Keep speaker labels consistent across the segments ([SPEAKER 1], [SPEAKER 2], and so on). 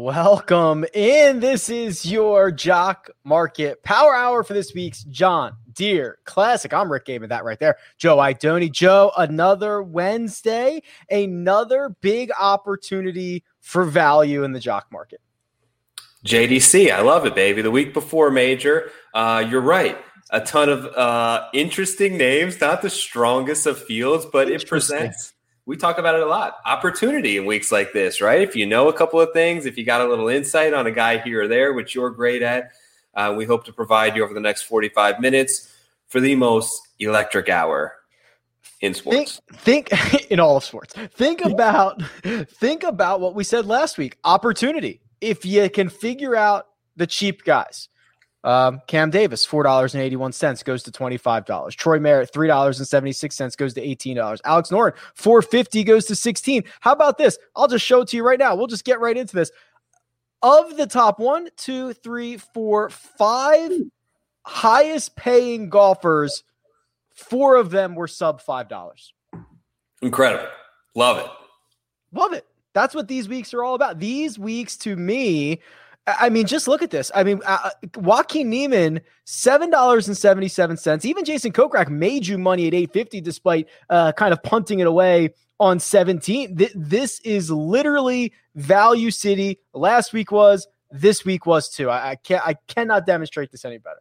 [SPEAKER 1] Welcome in. This is your Jock Market Power Hour for this week's John Deere Classic. I'm Rick Gehman, that right there. Joe Idoni. Joe, another Wednesday, another big opportunity for value in the Jock Market.
[SPEAKER 2] JDC, I love it, baby. The week before Major, uh, you're right. A ton of uh, interesting names, not the strongest of fields, but it presents we talk about it a lot. Opportunity in weeks like this, right? If you know a couple of things, if you got a little insight on a guy here or there, which you're great at, uh, we hope to provide you over the next 45 minutes for the most electric hour in sports.
[SPEAKER 1] Think, think in all of sports. Think about think about what we said last week. Opportunity. If you can figure out the cheap guys, um, Cam Davis, four dollars and eighty one cents goes to twenty five dollars. Troy Merritt, three dollars and seventy six cents goes to eighteen dollars. Alex Noren, four fifty goes to sixteen. How about this? I'll just show it to you right now. We'll just get right into this. Of the top one, two, three, four, five highest paying golfers, four of them were sub five dollars.
[SPEAKER 2] Incredible, love it,
[SPEAKER 1] love it. That's what these weeks are all about. These weeks, to me, I mean, just look at this. I mean, uh, uh Joaquin Niemann, seven dollars and seventy seven cents. Even Jason Kokrak made you money at eight fifty, despite uh, kind of punting it away on seventeen. Th- this is literally value city. Last week was. This week was too. I, I can't. I cannot demonstrate this any better.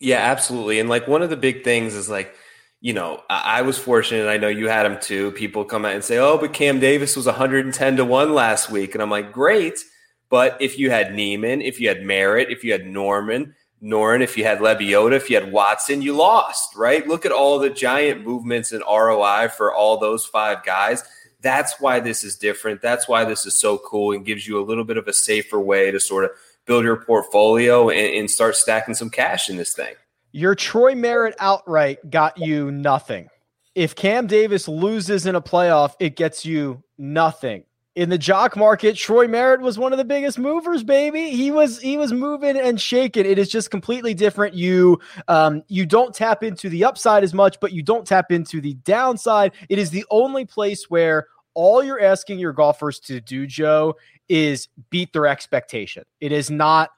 [SPEAKER 2] Yeah, absolutely. And like one of the big things is like you know, I, was fortunate. I know you had him too. People come out and say, "Oh, but Cam Davis was 110 to one last week," and I'm like, "Great." But if you had Niemann, if you had Merritt, if you had Norman, Noren, if you had Lebioda, if you had Watson, you lost, right? Look at all the giant movements in ROI for all those five guys. That's why this is different. That's why this is so cool and gives you a little bit of a safer way to sort of build your portfolio and, and start stacking some cash in this thing.
[SPEAKER 1] Your Troy Merritt outright got you nothing. If Cam Davis loses in a playoff, it gets you nothing in the jock market, Troy Merritt was one of the biggest movers, baby. He was he was moving and shaking. It is just completely different. You um you don't tap into the upside as much, but you don't tap into the downside. It is the only place where all you're asking your golfers to do, Joe, is beat their expectation. It is not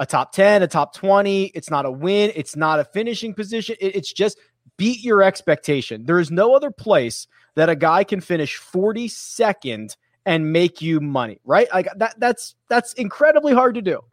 [SPEAKER 1] a top 10, a top 20. It's not a win. It's not a finishing position. It, it's just beat your expectation. There is no other place that a guy can finish 42nd and make you money, right? Like that that's that's incredibly hard to do.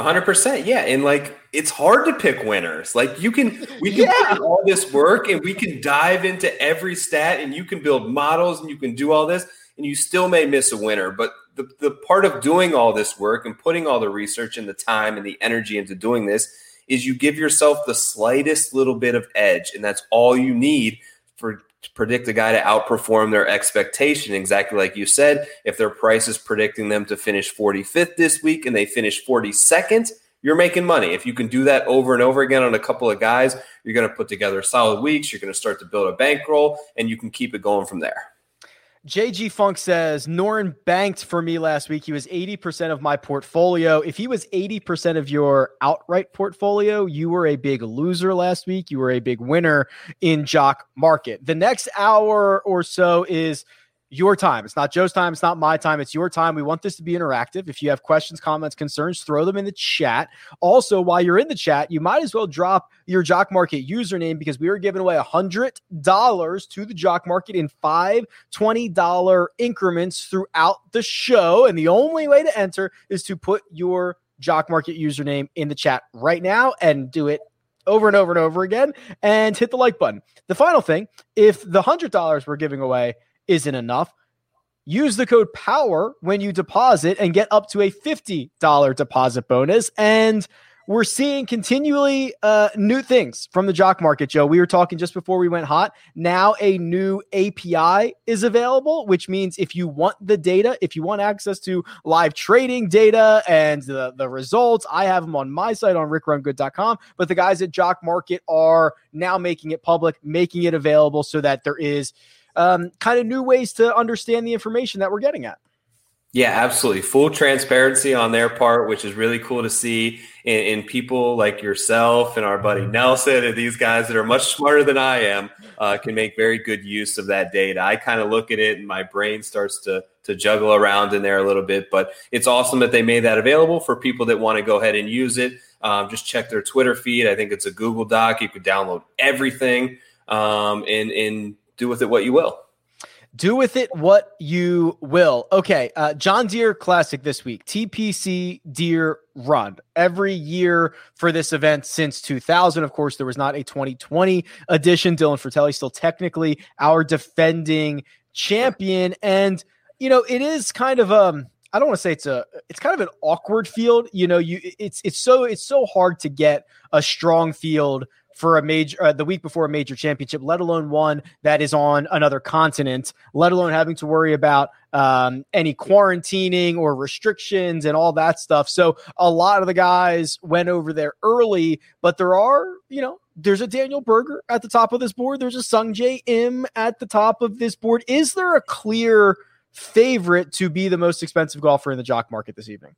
[SPEAKER 2] 100% yeah and like it's hard to pick winners like you can we can yeah. all this work and we can dive into every stat and you can build models and you can do all this and you still may miss a winner but the, the part of doing all this work and putting all the research and the time and the energy into doing this is you give yourself the slightest little bit of edge and that's all you need for predict a guy to outperform their expectation. Exactly like you said, if their price is predicting them to finish 45th this week and they finish 42nd, you're making money. If you can do that over and over again on a couple of guys, you're going to put together solid weeks. You're going to start to build a bankroll and you can keep it going from there.
[SPEAKER 1] JG Funk says Noren banked for me last week. He was 80% of my portfolio. If he was 80% of your outright portfolio, you were a big loser last week. You were a big winner in Jock Market. The next hour or so is your time. It's not Joe's time. It's not my time. It's your time. We want this to be interactive. If you have questions, comments, concerns, throw them in the chat. Also, while you're in the chat, you might as well drop your Jock Market username because we are giving away $100 to the Jock Market in five $20 increments throughout the show. And the only way to enter is to put your Jock Market username in the chat right now and do it over and over and over again and hit the like button. The final thing, if the $100 we're giving away isn't enough. Use the code POWER when you deposit and get up to a $50 deposit bonus. And we're seeing continually uh, new things from the jock market, Joe. We were talking just before we went hot. Now, a new API is available, which means if you want the data, if you want access to live trading data and the, the results, I have them on my site on rickrungood.com. But the guys at Jock Market are now making it public, making it available so that there is um, kind of new ways to understand the information that we're getting at.
[SPEAKER 2] Yeah, absolutely. Full transparency on their part, which is really cool to see in, in, people like yourself and our buddy Nelson and these guys that are much smarter than I am uh, can make very good use of that data. I kind of look at it and my brain starts to to juggle around in there a little bit, but it's awesome that they made that available for people that want to go ahead and use it. Um, just check their Twitter feed. I think it's a Google Doc. You could download everything um, and and do with it what you will.
[SPEAKER 1] Do with it what you will. Okay, uh, John Deere Classic this week. TPC Deere Run every year for this event since 2000. Of course, there was not a 2020 edition. Dylan Frittelli still technically our defending champion, and you know it is kind of um. I don't want to say it's a it's kind of an awkward field. You know, you it's it's so it's so hard to get a strong field for a major uh, the week before a major championship, let alone one that is on another continent, let alone having to worry about um, any quarantining or restrictions and all that stuff. So a lot of the guys went over there early, but there are, you know, there's a Daniel Berger at the top of this board. There's a Sungjae Im at the top of this board. Is there a clear favorite to be the most expensive golfer in the jock market this evening?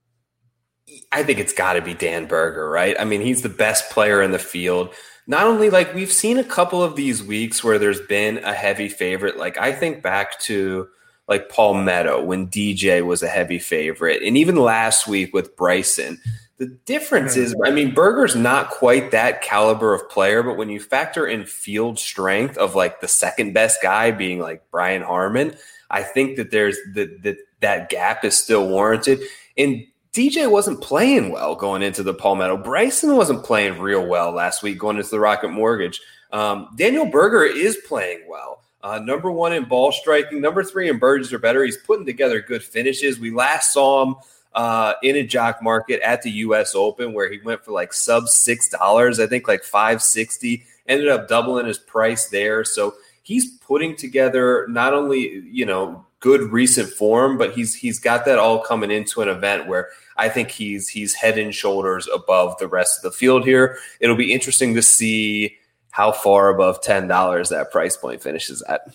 [SPEAKER 2] I think it's got to be Dan Berger, right? I mean, he's the best player in the field not only like we've seen a couple of these weeks where there's been a heavy favorite. Like I think back to like Palmetto when DJ was a heavy favorite, and even last week with Bryson. The difference is, I mean, Berger's not quite that caliber of player, but when you factor in field strength of like the second best guy being like Brian Harman, I think that there's that that that gap is still warranted. And DJ wasn't playing well going into the Palmetto. Bryson wasn't playing real well last week going into the Rocket Mortgage. Um, Daniel Berger is playing well. Uh, number one in ball striking, number three in birds or better. He's putting together good finishes. We last saw him uh, in a jock market at the U.S. Open where he went for like sub six dollars. I think like five sixty. Ended up doubling his price there. So he's putting together not only you know good recent form, but he's he's got that all coming into an event where I think he's he's head and shoulders above the rest of the field here. It'll be interesting to see how far above ten dollars that price point finishes at.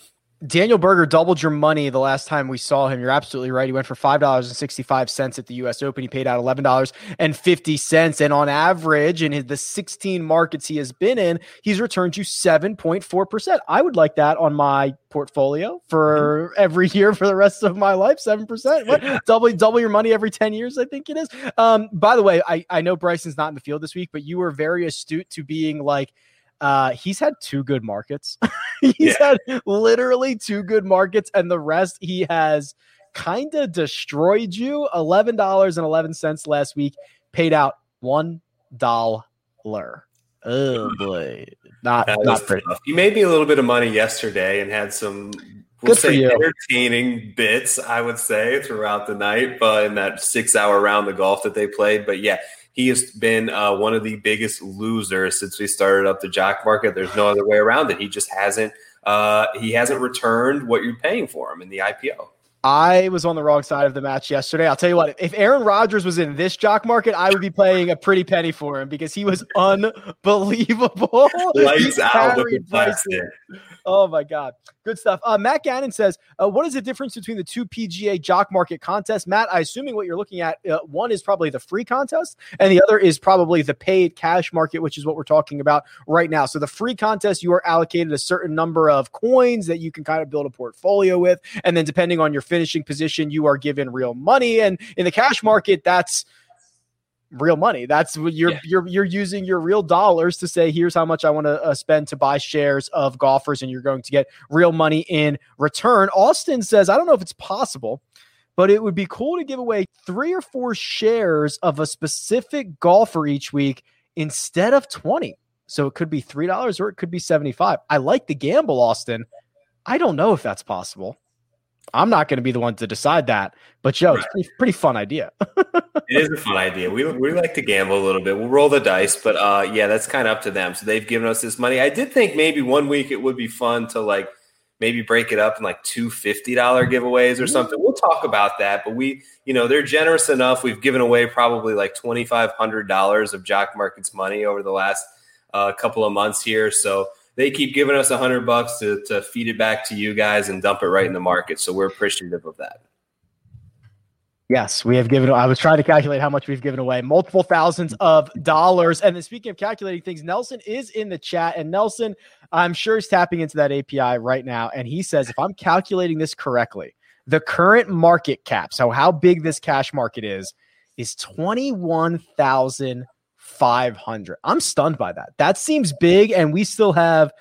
[SPEAKER 1] Daniel Berger doubled your money the last time we saw him. You're absolutely right. He went for five dollars and sixty five cents at the U.S. Open. He paid out eleven dollars and fifty cents, and on average, in his, the sixteen markets he has been in, he's returned you seven point four percent. I would like that on my portfolio for mm-hmm. every year for the rest of my life. Seven percent. What double double your money every ten years? I think it is. Um, by the way, I I know Bryson's not in the field this week, but you were very astute to being like uh, he's had two good markets. he's yeah. had literally two good markets, and the rest he has kind of destroyed you. Eleven dollars and eleven cents last week, paid out one dollar. Oh boy, not not pretty. Tough.
[SPEAKER 2] He made me a little bit of money yesterday and had some we'll Good say entertaining bits, I would say, throughout the night, but in that six hour round of golf that they played. But yeah, he has been uh, one of the biggest losers since we started up the jock market. There's no other way around it. He just hasn't uh, he hasn't returned what you're paying for him in the IPO.
[SPEAKER 1] I was on the wrong side of the match yesterday. I'll tell you what, if Aaron Rodgers was in this jock market, I would be paying a pretty penny for him because he was unbelievable.
[SPEAKER 2] Lights out
[SPEAKER 1] Oh my God. Good stuff. Uh, Matt Gannon says, uh, What is the difference between the two PGA jock market contests? Matt, I assuming what you're looking at, uh, one is probably the free contest, and the other is probably the paid cash market, which is what we're talking about right now. So the free contest, you are allocated a certain number of coins that you can kind of build a portfolio with. And then depending on your finishing position, you are given real money. And in the cash market, that's real money. That's what you're yeah. you're you're using your real dollars to say here's how much I want to uh, spend to buy shares of golfers and you're going to get real money in return. Austin says I don't know if it's possible, but it would be cool to give away 3 or 4 shares of a specific golfer each week instead of 20. So it could be $3 or it could be 75. I like the gamble Austin. I don't know if that's possible. I'm not going to be the one to decide that. But Joe, right. it's pretty, pretty fun idea.
[SPEAKER 2] it is a fun idea. We, we like to gamble a little bit. We'll roll the dice, but uh, yeah, that's kind of up to them. So they've given us this money. I did think maybe one week it would be fun to like maybe break it up in like two fifty dollar giveaways or something. We'll talk about that. But we, you know, they're generous enough. We've given away probably like twenty five hundred dollars of Jock Markets money over the last uh, couple of months here. So they keep giving us a hundred bucks to, to feed it back to you guys and dump it right in the market. So we're appreciative of that.
[SPEAKER 1] Yes, we have given. I was trying to calculate how much we've given away, multiple thousands of dollars. And then speaking of calculating things, Nelson is in the chat, and Nelson, I'm sure he's tapping into that API right now, and he says, if I'm calculating this correctly, the current market cap, so how big this cash market is, is twenty one thousand five hundred. I'm stunned by that. That seems big, and we still have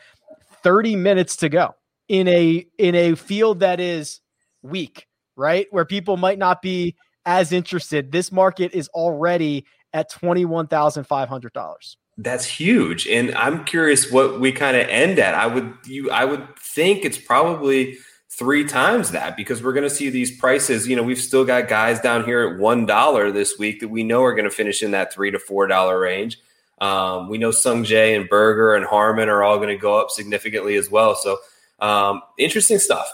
[SPEAKER 1] thirty minutes to go in a in a field that is weak right? Where people might not be as interested. This market is already at $21,500.
[SPEAKER 2] That's huge. And I'm curious what we kind of end at. I would you I would think it's probably three times that because we're going to see these prices. You know, we've still got guys down here at one dollar this week that we know are going to finish in that three to four dollar range. Um, we know Sung Jae and Berger and Harman are all going to go up significantly as well. So um, interesting stuff.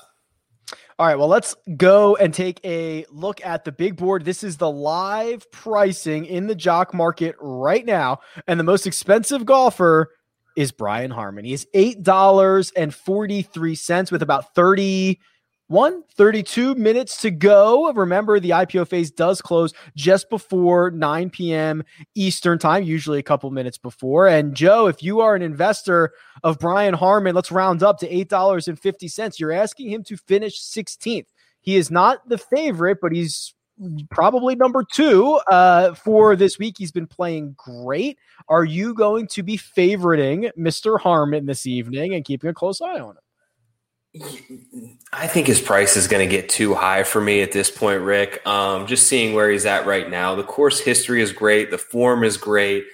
[SPEAKER 1] All right, well, let's go and take a look at the big board. This is the live pricing in the jock market right now. And the most expensive golfer is Brian Harman. He is $8.43 with about 30 one 32 minutes to go. Remember, the IPO phase does close just before 9 p.m. Eastern time, usually a couple minutes before. And Joe, if you are an investor of Brian Harman, let's round up to $8.50. You're asking him to finish 16th. He is not the favorite, but he's probably number two uh, for this week. He's been playing great. Are you going to be favoriting Mr. Harman this evening and keeping a close eye on him?
[SPEAKER 2] I think his price is going to get too high for me at this point, Rick. Um, just seeing where he's at right now, the course history is great, the form is great.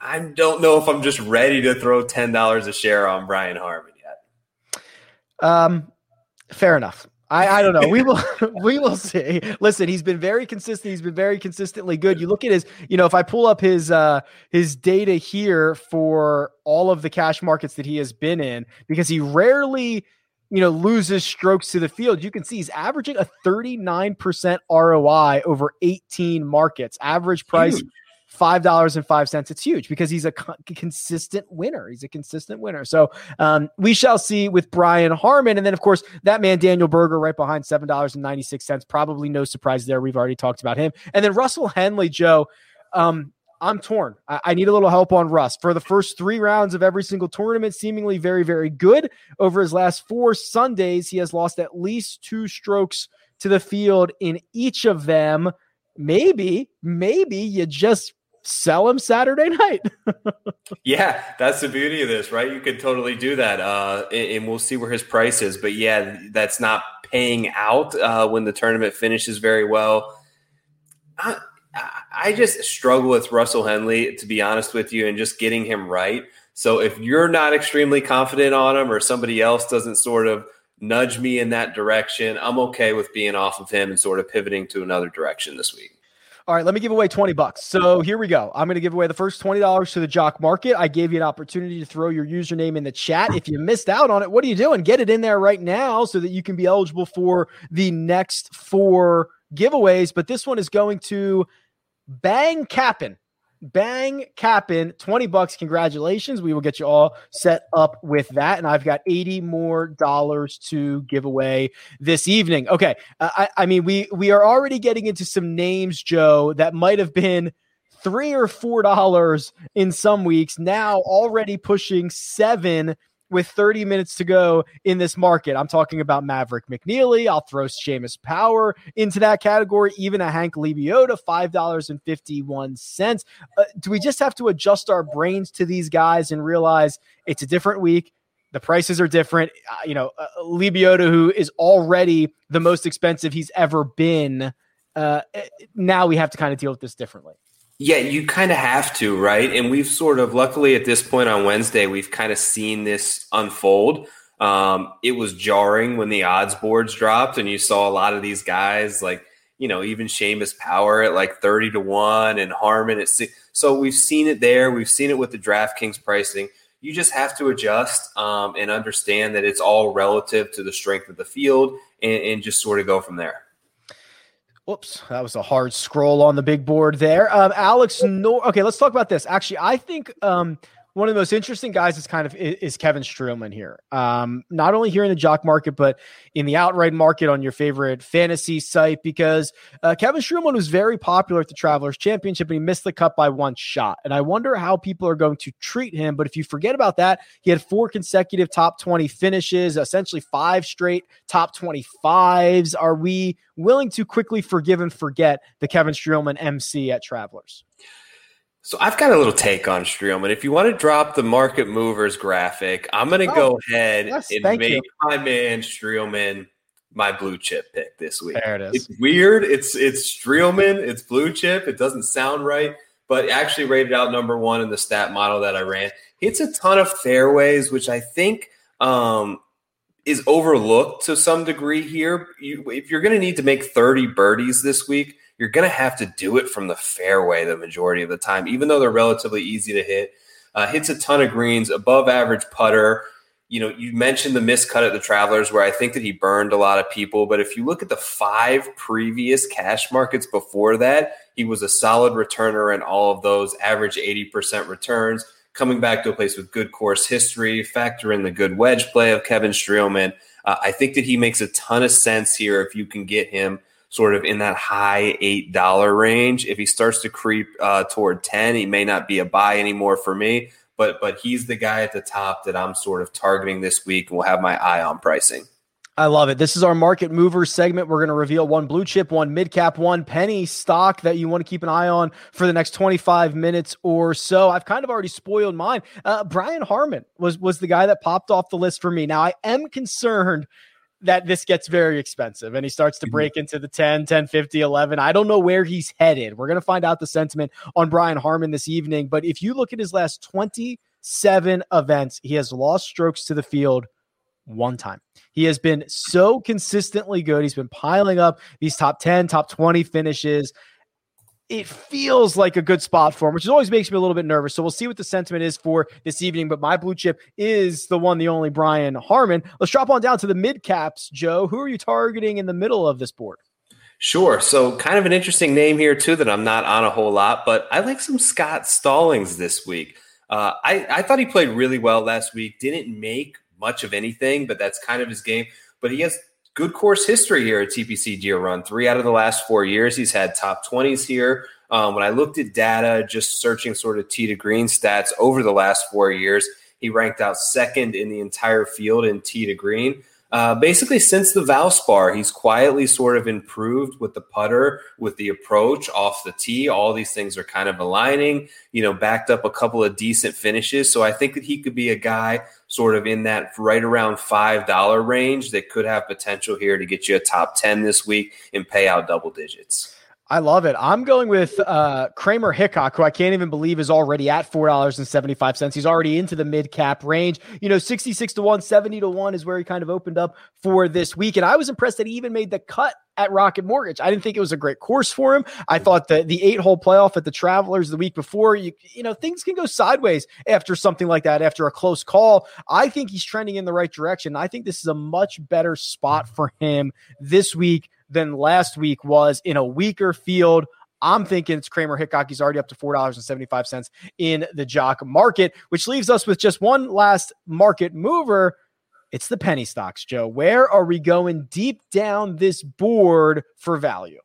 [SPEAKER 2] I don't know if I'm just ready to throw ten dollars a share on Brian Harman yet.
[SPEAKER 1] Um, fair enough. I, I don't know. We will we will see. Listen, he's been very consistent. He's been very consistently good. You look at his, you know, if I pull up his uh his data here for all of the cash markets that he has been in, because he rarely you know, loses strokes to the field, you can see he's averaging a 39% ROI over 18 markets. Average price huge. $5.05. It's huge because he's a co- consistent winner. He's a consistent winner. So um, we shall see with Brian Harman, And then, of course, that man, Daniel Berger, right behind $7.96. Probably no surprise there. We've already talked about him. And then Russell Henley, Joe. Um, I'm torn. I, I, need a little help on Russ. For the first three rounds of every single tournament, seemingly very, very good. Over his last four Sundays, he has lost at least two strokes to the field in each of them. Maybe, maybe you just sell him Saturday night.
[SPEAKER 2] yeah, that's the beauty of this, right? You could totally do that. Uh, and, and, we'll see where his price is. But yeah, that's not paying out uh, when the tournament finishes very well. I, I just struggle with Russell Henley, to be honest with you, and just getting him right. So if you're not extremely confident on him or somebody else doesn't sort of nudge me in that direction, I'm okay with being off of him and sort of pivoting to another direction this week.
[SPEAKER 1] All right, let me give away 20 bucks. So here we go. I'm going to give away the first $20 to the Jock Market. I gave you an opportunity to throw your username in the chat. If you missed out on it, what are you doing? Get it in there right now so that you can be eligible for the next four giveaways. But this one is going to Bang Cappin. Bang Cappin, 20 bucks. Congratulations. We will get you all set up with that. And I've got 80 more dollars to give away this evening. Okay. Uh, I, I mean, we we are already getting into some names, Joe, that might have been three or four dollars in some weeks. Now already pushing seven with 30 minutes to go in this market. I'm talking about Maverick McNeely. I'll throw Seamus Power into that category, even a Hank Lebioda, $5.51. Uh, do we just have to adjust our brains to these guys and realize it's a different week? The prices are different. Uh, you know, uh, Lebioda, who is already the most expensive he's ever been, uh, now we have to kind of deal with this differently.
[SPEAKER 2] Yeah, you kind of have to, right? And we've sort of, luckily at this point on Wednesday, we've kind of seen this unfold. Um, it was jarring when the odds boards dropped, and you saw a lot of these guys, like, you know, even Seamus Power at like 30 to 1 and Harman at six. So we've seen it there. We've seen it with the DraftKings pricing. You just have to adjust um, and understand that it's all relative to the strength of the field and, and just sort of go from there.
[SPEAKER 1] Whoops, that was a hard scroll on the big board there. Um, Alex, no, okay, let's talk about this. Actually, I think um, one of the most interesting guys is kind of is Kevin Streelman here. Um, not only here in the jock market, but in the outright market on your favorite fantasy site, because uh, Kevin Streelman was very popular at the Travelers Championship and he missed the cut by one shot. And I wonder how people are going to treat him. But if you forget about that, he had four consecutive top 20 finishes, essentially five straight top 25s. Are we willing to quickly forgive and forget the Kevin Streelman MC at Travelers?
[SPEAKER 2] So I've got a little take on Streelman. If you want to drop the market movers graphic, I'm going to oh, go ahead yes, and make you. my man Streelman my blue chip pick this week.
[SPEAKER 1] There it
[SPEAKER 2] is. It's weird. It's it's Streelman. It's blue chip. It doesn't sound right, but actually rated out number one in the stat model that I ran. Hits a ton of fairways, which I think um, is overlooked to some degree here. You, if you're going to need to make 30 birdies this week, you're going to have to do it from the fairway the majority of the time, even though they're relatively easy to hit. Uh, hits a ton of greens, above average putter. You know, you mentioned the miscut at the Travelers, where I think that he burned a lot of people. But if you look at the five previous cash markets before that, he was a solid returner in all of those, average 80% returns. Coming back to a place with good course history, factor in the good wedge play of Kevin Streelman. Uh, I think that he makes a ton of sense here if you can get him sort of in that high eight dollar range. If he starts to creep uh, toward ten, he may not be a buy anymore for me. But but he's the guy at the top that I'm sort of targeting this week, and will have my eye on pricing.
[SPEAKER 1] I love it. This is our market movers segment. We're going to reveal one blue chip, one mid cap, one penny stock that you want to keep an eye on for the next 25 minutes or so. I've kind of already spoiled mine. Uh, Brian Harman was was the guy that popped off the list for me. Now I am concerned that this gets very expensive and he starts to mm-hmm. break into the 10, 10, 50, 11. I don't know where he's headed. We're going to find out the sentiment on Brian Harman this evening. But if you look at his last 27 events, he has lost strokes to the field one time. He has been so consistently good. He's been piling up these top 10, top 20 finishes it feels like a good spot for him, which always makes me a little bit nervous. So we'll see what the sentiment is for this evening. But my blue chip is the one, the only Brian Harman. Let's drop on down to the mid caps, Joe. Who are you targeting in the middle of this board?
[SPEAKER 2] Sure. So, kind of an interesting name here, too, that I'm not on a whole lot, but I like some Scott Stallings this week. Uh, I, I thought he played really well last week, didn't make much of anything, but that's kind of his game. But he has good course history here at TPC Deere Run. Three out of the last four years, he's had top 20s here. Um, when I looked at data, just searching sort of tee to green stats over the last four years, he ranked out second in the entire field in tee to green. Uh, basically, since the Valspar, he's quietly sort of improved with the putter, with the approach off the tee. All these things are kind of aligning, you know, backed up a couple of decent finishes. So I think that he could be a guy sort of in that right around $5 range that could have potential here to get you a top 10 this week and pay out double digits.
[SPEAKER 1] I love it. I'm going with uh, Kramer Hickok, who I can't even believe is already at four dollars and seventy five cents. He's already into the mid cap range. You know, sixty six to one, 70 to one is where he kind of opened up for this week, and I was impressed that he even made the cut at Rocket Mortgage. I didn't think it was a great course for him. I thought that the eight hole playoff at the Travelers the week before, you you know, things can go sideways after something like that, after a close call. I think he's trending in the right direction. I think this is a much better spot for him this week than last week was in a weaker field. I'm thinking it's Kramer Hickok. He's already up to $4.75 in the jock market, which leaves us with just one last market mover. It's the penny stocks, Joe. Where are we going deep down this board for value?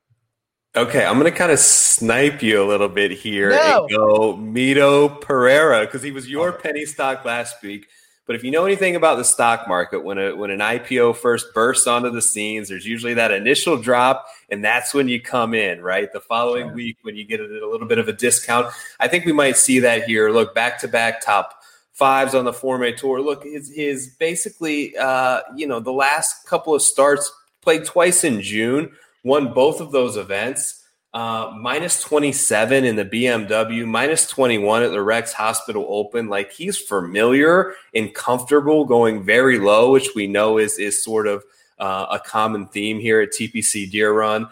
[SPEAKER 2] Okay, I'm going to kind of snipe you a little bit here no. and go Mito Pereira because he was your penny stock last week. But if you know anything about the stock market, when a when an IPO first bursts onto the scenes, there's usually that initial drop, and that's when you come in, right? The following sure. week when you get a, a little bit of a discount. I think we might see that here. Look, back to back top fives on the Forme Tour. Look, his his basically uh, you know, the last couple of starts played twice in June, won both of those events uh, minus 27 in the BMW, minus 21 at the Rex Hospital Open. Like he's familiar and comfortable going very low, which we know is is sort of uh, a common theme here at TPC Deere Run.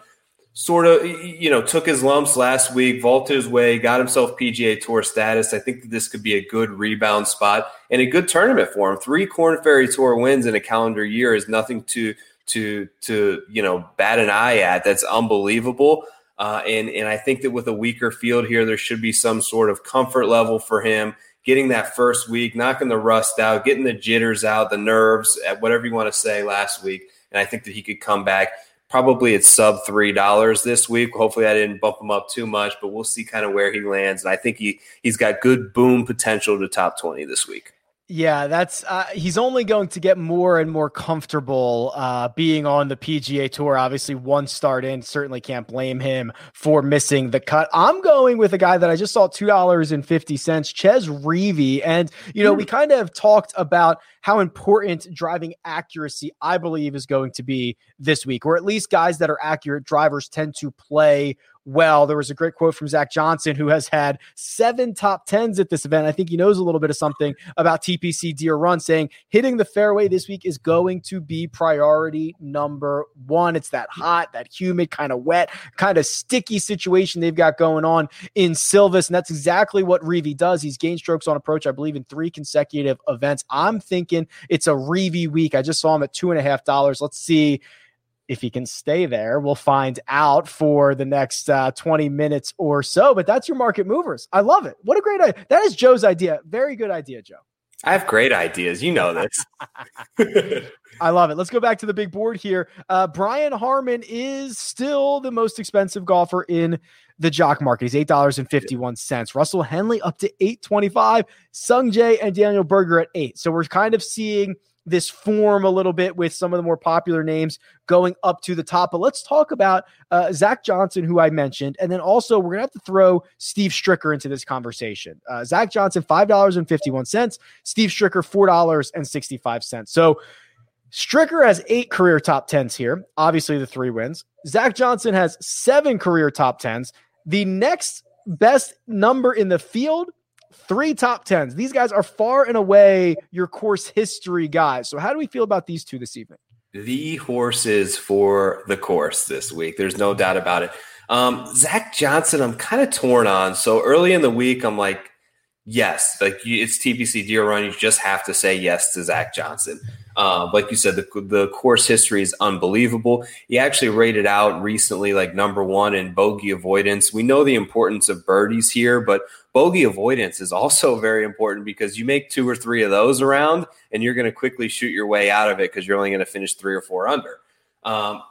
[SPEAKER 2] Sort of, you know, took his lumps last week, vaulted his way, got himself PGA Tour status. I think that this could be a good rebound spot and a good tournament for him. Three Korn Ferry Tour wins in a calendar year is nothing to to to you know bat an eye at. That's unbelievable. Uh, and and I think that with a weaker field here, there should be some sort of comfort level for him. getting that first week, knocking the rust out, getting the jitters out, the nerves, whatever you want to say last week. And I think that he could come back. Probably it's sub three dollars this week. Hopefully, I didn't bump him up too much, but we'll see kind of where he lands. And I think he he's got good boom potential to top twenty this week.
[SPEAKER 1] Yeah, that's uh, he's only going to get more and more comfortable uh, being on the PGA Tour. Obviously, one start in, certainly can't blame him for missing the cut. I'm going with a guy that I just saw two dollars and fifty cents, Chez Reavie, and you know we kind of talked about how important driving accuracy I believe is going to be this week, or at least guys that are accurate drivers tend to play well. There was a great quote from Zach Johnson, who has had seven top tens at this event. I think he knows a little bit of something about TPC Deere Run, saying hitting the fairway this week is going to be priority number one. It's that hot, that humid, kind of wet, kind of sticky situation they've got going on in Silvis. And that's exactly what Reavie does. He's gained strokes on approach, I believe, in three consecutive events. I'm thinking it's a Reavie week. I just saw him at two and a half dollars. Let's see if he can stay there, we'll find out for the next uh, 20 minutes or so. But that's your market movers. I love it. What a great idea. That is Joe's idea. Very good idea, Joe.
[SPEAKER 2] I have great ideas. You know this.
[SPEAKER 1] I love it. Let's go back to the big board here. Uh, Brian Harman is still the most expensive golfer in the jock market. He's eight dollars and fifty one cents. Russell Henley up to eight twenty five. Sung Sungjae and Daniel Berger at eight. So we're kind of seeing this form a little bit with some of the more popular names going up to the top. But let's talk about uh, Zach Johnson, who I mentioned, and then also we're gonna have to throw Steve Stricker into this conversation. Uh, Zach Johnson five dollars and fifty one cents. Steve Stricker four dollars and sixty five cents. So. Stricker has eight career top tens here. Obviously, the three wins. Zach Johnson has seven career top tens. The next best number in the field three top tens. These guys are far and away your course history guys. So, how do we feel about these two this evening?
[SPEAKER 2] The horses for the course this week. There's no doubt about it. Um, Zach Johnson, I'm kind of torn on. So early in the week, I'm like, yes, like it's TPC Deere Run. You just have to say yes to Zach Johnson. Uh, like you said, the, the course history is unbelievable. He actually rated out recently like number one in bogey avoidance. We know the importance of birdies here, but bogey avoidance is also very important because you make two or three of those around and you're going to quickly shoot your way out of it because you're only going to finish three or four under. Um,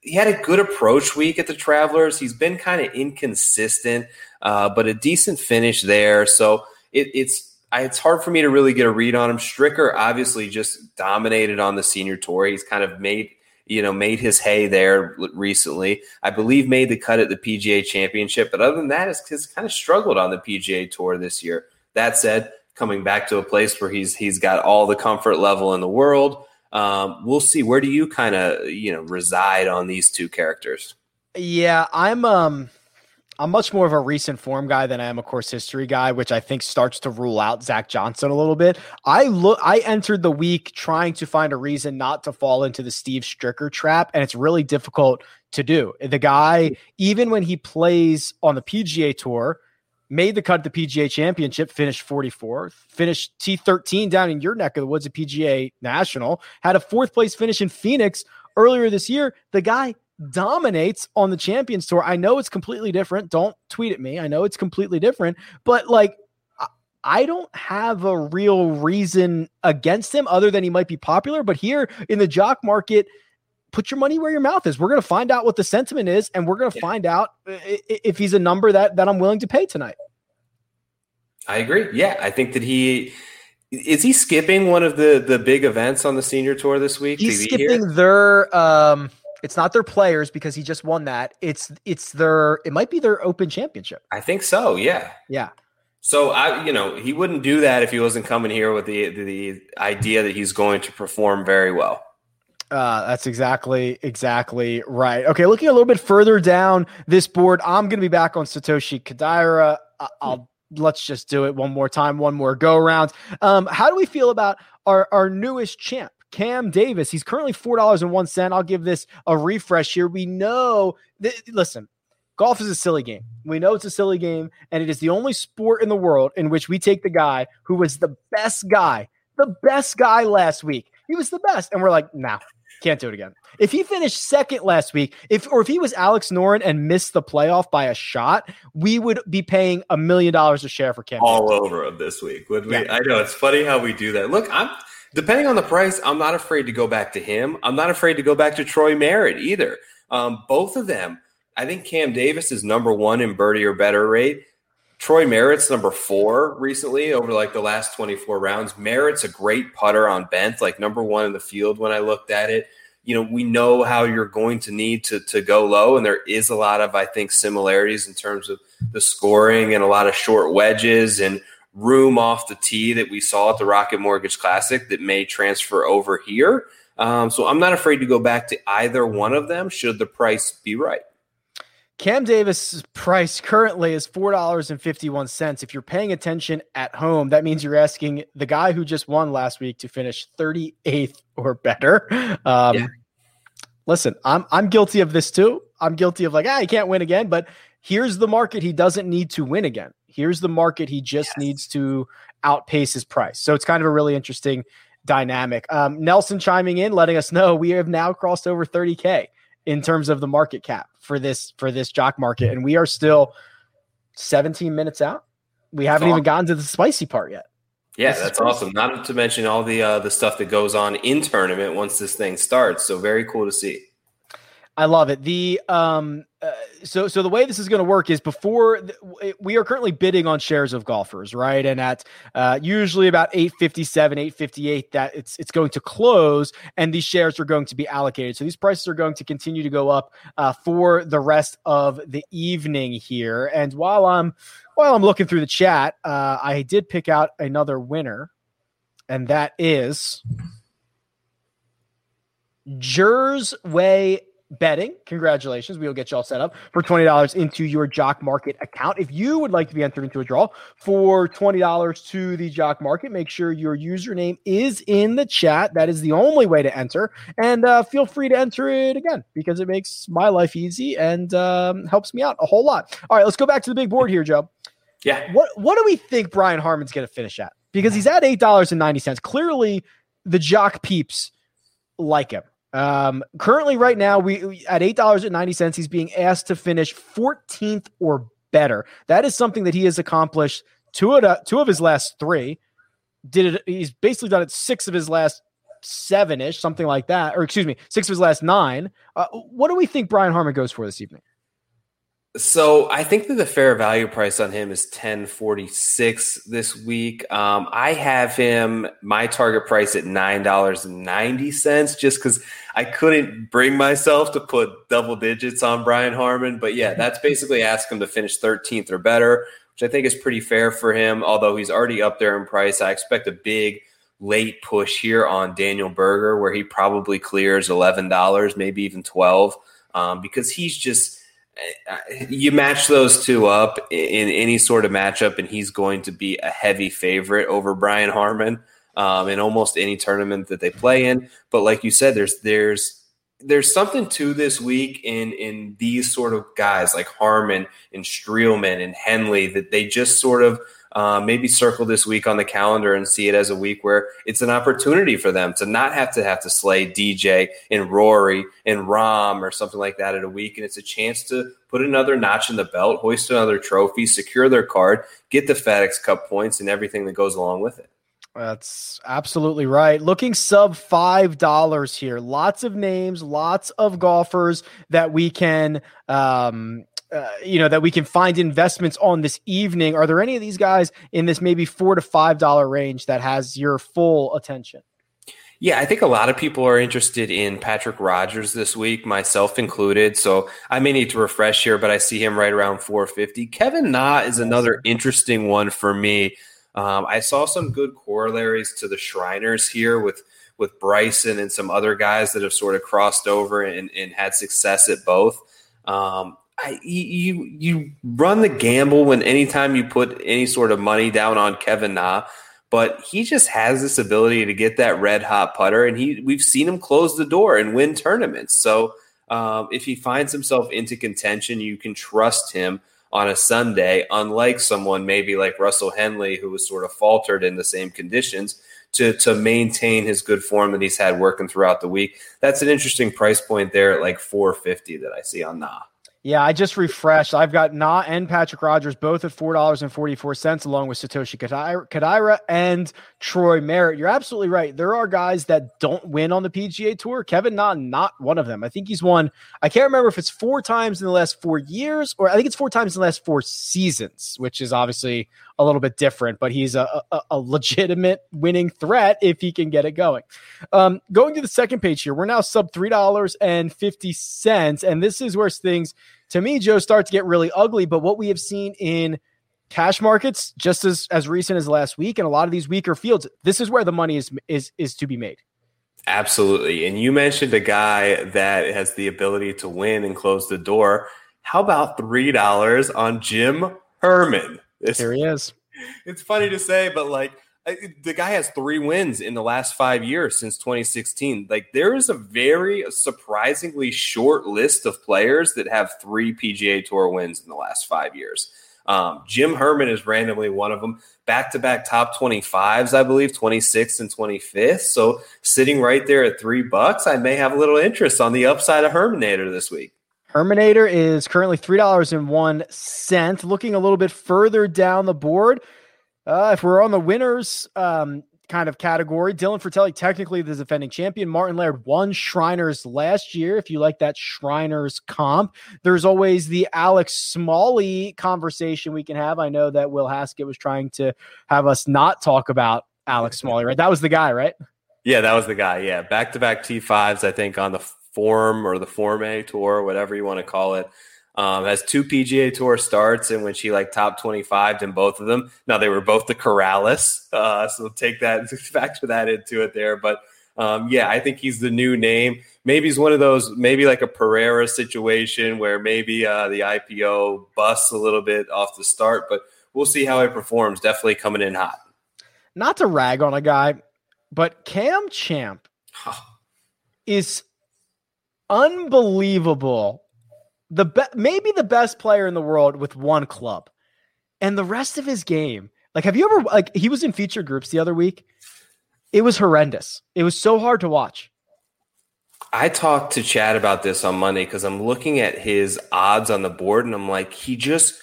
[SPEAKER 2] he had a good approach week at the Travelers. He's been kind of inconsistent, uh, but a decent finish there. So it, it's I, it's hard for me to really get a read on him. Stricker obviously just dominated on the senior tour. He's kind of made you know made his hay there recently. I believe made the cut at the PGA Championship, but other than that, has kind of struggled on the PGA Tour this year. That said, coming back to a place where he's he's got all the comfort level in the world. Um, we'll see. Where do you kind of you know reside on these two characters?
[SPEAKER 1] Yeah, I'm um I'm much more of a recent form guy than I am a course history guy, which I think starts to rule out Zach Johnson a little bit. I look I entered the week trying to find a reason not to fall into the Steve Stricker trap, and it's really difficult to do. The guy, even when he plays on the PGA tour, made the cut at the PGA championship, finished 44th, finished T13 down in your neck of the woods at PGA National, had a fourth place finish in Phoenix earlier this year. The guy dominates on the Champions Tour. I know it's completely different. Don't tweet at me. I know it's completely different, but like I don't have a real reason against him other than he might be popular. But here in the jock market, put your money where your mouth is. We're going to find out what the sentiment is, and we're going to yeah. find out if he's a number that that I'm willing to pay tonight.
[SPEAKER 2] I agree. Yeah, I think that he is he skipping one of the the big events on the senior tour this week.
[SPEAKER 1] He's skipping their um it's not their players because he just won that. It's it's their it might be their open championship.
[SPEAKER 2] I think so. Yeah.
[SPEAKER 1] Yeah.
[SPEAKER 2] So I, you know, he wouldn't do that if he wasn't coming here with the the idea that he's going to perform very well.
[SPEAKER 1] Uh, that's exactly exactly right. Okay, looking a little bit further down this board, I'm going to be back on Satoshi Kodaira. I'll let's just do it one more time, one more go around. Um, how do we feel about our our newest champ? Cam Davis. He's currently $4.01. I'll give this a refresh here. We know that, listen, golf is a silly game. We know it's a silly game, and it is the only sport in the world in which we take the guy who was the best guy, the best guy last week. He was the best. And we're like, nah, Can't do it again. If he finished second last week, if or if he was Alex Noren and missed the playoff by a shot, we would be paying a million dollars a share for Cam.
[SPEAKER 2] All over him this week, would we? Yeah. I know it's funny how we do that. Look, I'm depending on the price, I'm not afraid to go back to him. I'm not afraid to go back to Troy Merritt either. Um, both of them. I think Cam Davis is number one in birdie or better rate. Troy Merritt's number four recently over like the last 24 rounds. Merritt's a great putter on bent, like number one in the field when I looked at it. You know, we know how you're going to need to, to go low, and there is a lot of, I think, similarities in terms of the scoring and a lot of short wedges and room off the tee that we saw at the Rocket Mortgage Classic that may transfer over here. Um, so I'm not afraid to go back to either one of them should the price be right.
[SPEAKER 1] Cam Davis' price currently is $4.51. If you're paying attention at home, that means you're asking the guy who just won last week to finish 38th or better. Um, yeah. Listen, I'm I'm guilty of this too. I'm guilty of like, ah, he can't win again, but here's the market he doesn't need to win again. Here's the market he just yes. needs to outpace his price. So it's kind of a really interesting dynamic. Um, Nelson chiming in, letting us know we have now crossed over 30K in terms of the market cap for this for this jock market, and we are still 17 minutes out. We haven't even gotten to the spicy part yet.
[SPEAKER 2] Yeah, this that's awesome. Not to mention all the uh, the stuff that goes on in tournament once this thing starts. So very cool to see.
[SPEAKER 1] I love it. The um, uh, so so the way this is going to work is before th- we are currently bidding on shares of golfers, right? And at uh, usually about eight fifty seven, eight fifty eight, that it's it's going to close, and these shares are going to be allocated. So these prices are going to continue to go up uh, for the rest of the evening here. And while I'm while I'm looking through the chat, uh, I did pick out another winner, and that is. Jers Way betting. Congratulations. We will get you all set up for $20 into your Jock Market account. If you would like to be entered into a draw for $20 to the Jock Market, make sure your username is in the chat. That is the only way to enter. And uh, feel free to enter it again because it makes my life easy and um, helps me out a whole lot. All right, let's go back to the big board here, Joe.
[SPEAKER 2] Yeah.
[SPEAKER 1] What, what do we think Brian Harman's going to finish at? Because he's at $8.90. Clearly, the Jock peeps like him. Um, currently, right now, we, at eight dollars and ninety cents, he's being asked to finish 14th or better. That is something that he has accomplished two of two of his last three. Did it? He's basically done it six of his last seven ish, something like that, or excuse me, six of his last nine. Uh, what do we think Brian Harman goes for this evening?
[SPEAKER 2] So I think that the fair value price on him is 1046 this week. Um, I have him my target price at $9.90 just because I couldn't bring myself to put double digits on Brian Harman. But yeah, that's basically asking him to finish 13th or better, which I think is pretty fair for him. Although he's already up there in price, I expect a big late push here on Daniel Berger where he probably clears $11, maybe even 12 um, because he's just – you match those two up in any sort of matchup, and he's going to be a heavy favorite over Brian Harman um, in almost any tournament that they play in. But like you said, there's there's there's something to this week in in these sort of guys like Harman and Streelman and Henley that they just sort of uh, maybe circle this week on the calendar and see it as a week where it's an opportunity for them to not have to have to slay DJ and Rory and Rahm or something like that at a week, and it's a chance to put another notch in the belt, hoist another trophy, secure their card, get the FedEx Cup points, and everything that goes along with it.
[SPEAKER 1] That's absolutely right. Looking sub five dollars here. Lots of names, lots of golfers that we can um, uh, you know that we can find investments on this evening are there any of these guys in this maybe four to five dollar range that has your full attention
[SPEAKER 2] yeah, I think a lot of people are interested in Patrick Rodgers this week, myself included. So I may need to refresh here, but I see him right around 450. Kevin Na is another interesting one for me. Um, I saw some good corollaries to the Shriners here with with Bryson and some other guys that have sort of crossed over and, and had success at both. Um, I, you you run the gamble when anytime you put any sort of money down on Kevin Na, but he just has this ability to get that red hot putter, and he we've seen him close the door and win tournaments. So um, if he finds himself into contention, you can trust him on a Sunday, unlike someone maybe like Russell Henley, who was sort of faltered in the same conditions to to maintain his good form that he's had working throughout the week. That's an interesting price point there at like 450 that I see on Na.
[SPEAKER 1] Yeah, I just refreshed. I've got Na and Patrick Rodgers both at four dollars and forty four cents, along with Satoshi Kodaira and Troy Merritt. You're absolutely right. There are guys that don't win on the PGA Tour. Kevin Na, not one of them. I think he's won. I can't remember if it's four times in the last four years, or I think it's four times in the last four seasons, which is obviously a little bit different. But he's a, a, a legitimate winning threat if he can get it going. Um, going to the second page here, we're now sub three dollars and fifty cents, and this is where things to me, Joe, start to get really ugly. But what we have seen in cash markets, just as as recent as last week, and a lot of these weaker fields, this is where the money is is is to be made.
[SPEAKER 2] Absolutely. And you mentioned a guy that has the ability to win and close the door. How about three dollars on Jim Herman?
[SPEAKER 1] This, Here he is.
[SPEAKER 2] It's funny to say, but like the guy has three wins in the last five years since 2016. Like there is a very surprisingly short list of players that have three PGA Tour wins in the last five years. Um, Jim Herman is randomly one of them. Back to back top 25s, I believe, 26th and 25th. So sitting right there at three bucks, I may have a little interest on the upside of Herminator this week.
[SPEAKER 1] Herminator is currently $3.01. Looking a little bit further down the board, uh, if we're on the winners um, kind of category, Dylan Frittelli, technically the defending champion. Martin Laird won Shriners last year. If you like that Shriners comp, there's always the Alex Smalley conversation we can have. I know that Will Haskett was trying to have us not talk about Alex Smalley, right? That was the guy, right?
[SPEAKER 2] Yeah, that was the guy. Yeah, back to back T5s, I think, on the Form or the Form A tour, whatever you want to call it. Um, has two PGA Tour starts, and when she like top twenty five in both of them. Now they were both the Corrales, uh, so take that factor that into it there. But um, yeah, I think he's the new name. Maybe he's one of those, maybe like a Pereira situation where maybe uh, the IPO busts a little bit off the start, but we'll see how he performs. Definitely coming in hot.
[SPEAKER 1] Not to rag on a guy, but Cam Champ is unbelievable the be- maybe the best player in the world with one club, and the rest of his game. Like, have you ever like he was in feature groups the other week? It was horrendous. It was so hard to watch.
[SPEAKER 2] I talked to Chad about this on Monday because I'm looking at his odds on the board, and I'm like, he just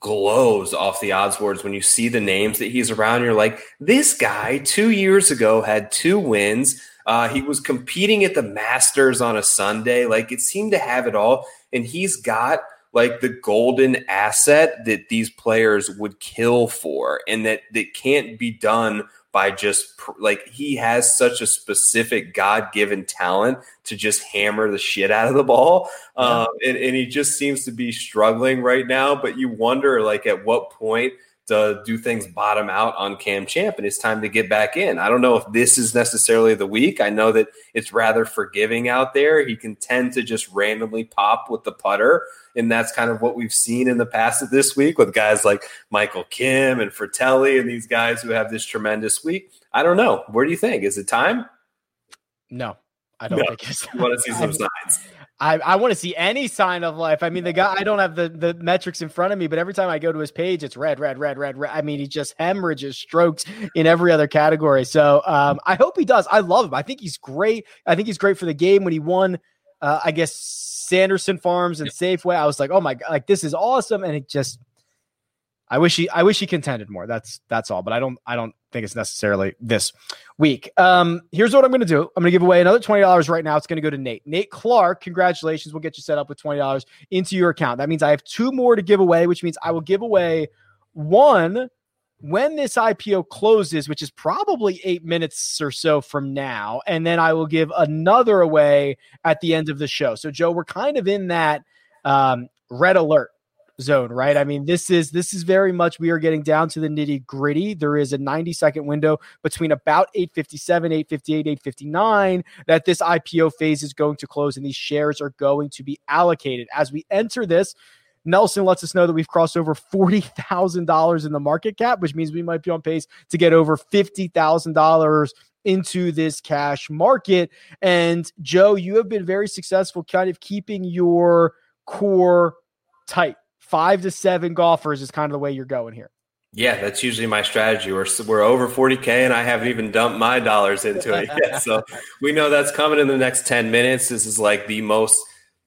[SPEAKER 2] glows off the odds boards when you see the names that he's around. You're like, this guy two years ago had two wins. Uh, he was competing at the Masters on a Sunday. Like it seemed to have it all and he's got like the golden asset that these players would kill for and that that can't be done by just like he has such a specific god-given talent to just hammer the shit out of the ball yeah. um, and, and he just seems to be struggling right now but you wonder like at what point to do things bottom out on Cam Champ, and it's time to get back in. I don't know if this is necessarily the week. I know that it's rather forgiving out there. He can tend to just randomly pop with the putter, and that's kind of what we've seen in the past of this week with guys like Michael Kim and Frittelli and these guys who have this tremendous week. I don't know. Where do you think? Is it time?
[SPEAKER 1] No, I don't no. think it's.
[SPEAKER 2] You want to see some signs?
[SPEAKER 1] I, I want to see any sign of life. I mean, the guy, I don't have the, the metrics in front of me, but every time I go to his page, it's red, red, red, red, red. I mean, he just hemorrhages strokes in every other category. So um, I hope he does. I love him. I think he's great. I think he's great for the game when he won, uh, I guess, Sanderson Farms and Safeway. I was like, oh my God, like this is awesome. And it just, I wish he I wish he contended more. That's that's all. But I don't I don't think it's necessarily this week. Um, here's what I'm gonna do. I'm gonna give away another twenty dollars right now. It's gonna go to Nate. Nate Clark, congratulations. We'll get you set up with twenty dollars into your account. That means I have two more to give away, which means I will give away one when this IPO closes, which is probably eight minutes or so from now, and then I will give another away at the end of the show. So, Joe, we're kind of in that um, red alert zone, right? I mean, this is this is very much we are getting down to the nitty gritty. There is a 90 second window between about 857, 858, 859 that this IPO phase is going to close and these shares are going to be allocated. As we enter this, Nelson lets us know that we've crossed over $40,000 in the market cap, which means we might be on pace to get over $50,000 into this cash market. And Joe, you have been very successful kind of keeping your core tight five to seven golfers is kind of the way you're going here.
[SPEAKER 2] Yeah, that's usually my strategy. We're we're over 40k, and I haven't even dumped my dollars into it yet. So we know that's coming in the next 10 minutes. This is like the most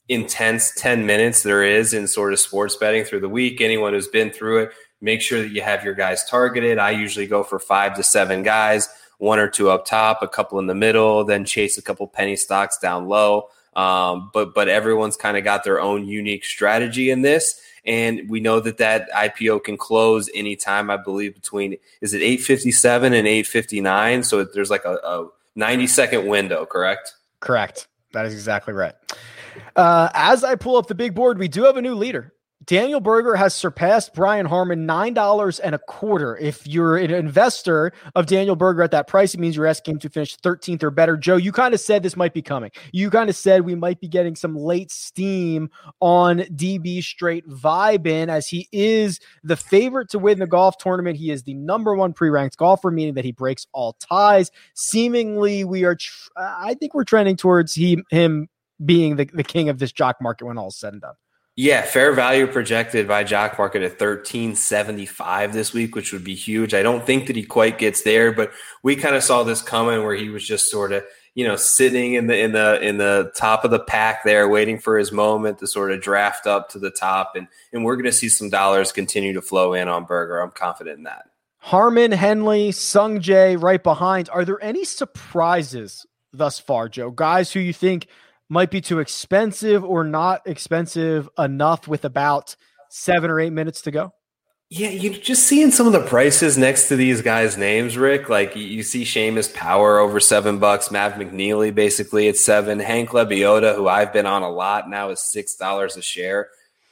[SPEAKER 2] intense 10 minutes there is in sort of sports betting through the week. Anyone who's been through it, make sure that you have your guys targeted. I usually go for five to seven guys, one or two up top, a couple in the middle, then chase a couple penny stocks down low. Um, but but everyone's kind of got their own unique strategy in this and we know that that IPO can close anytime. I believe between is it eight fifty seven and eight fifty nine. So there's like a, a ninety second window. Correct.
[SPEAKER 1] Correct. That is exactly right. Uh, as I pull up the big board, we do have a new leader. Daniel Berger has surpassed Brian Harman nine dollars and a quarter. If you're an investor of Daniel Berger at that price, it means you're asking him to finish 13th or better. Joe, you kind of said this might be coming. You kind of said we might be getting some late steam on DB Straight vibe in as he is the favorite to win the golf tournament. He is the number one pre-ranked golfer, meaning that he breaks all ties. Seemingly, we are. Tr- I think we're trending towards he, him being the, the king of this jock market when all is said and done.
[SPEAKER 2] Yeah, fair value projected by Jock Market at 1375 this week, which would be huge. I don't think that he quite gets there, but we kind of saw this coming where he was just sort of, you know, sitting in the in the in the top of the pack there, waiting for his moment to sort of draft up to the top. And and we're gonna see some dollars continue to flow in on Berger. I'm confident in that.
[SPEAKER 1] Harman, Henley, Sung Jae right behind. Are there any surprises thus far, Joe? Guys who you think might be too expensive or not expensive enough with about seven or eight minutes to go?
[SPEAKER 2] Yeah, you just seeing some of the prices next to these guys' names, Rick. Like you see Seamus Power over seven bucks, Mav McNeely basically at seven, Hank Lebioda, who I've been on a lot now, is six dollars a share.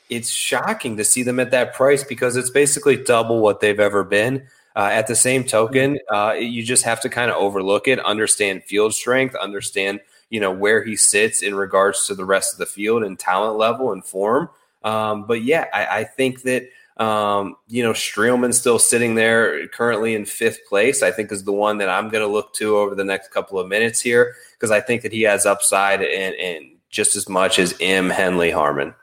[SPEAKER 2] It's shocking to see them at that price because it's basically double what they've ever been. Uh, at the same token, uh, you just have to kind of overlook it, understand field strength, understand you know where he sits in regards to the rest of the field and talent level and form. Um, but yeah, I, I think that um, you know Streelman still sitting there currently in fifth place. I think is the one that I'm going to look to over the next couple of minutes here because I think that he has upside and, just as much as M Henley Harman.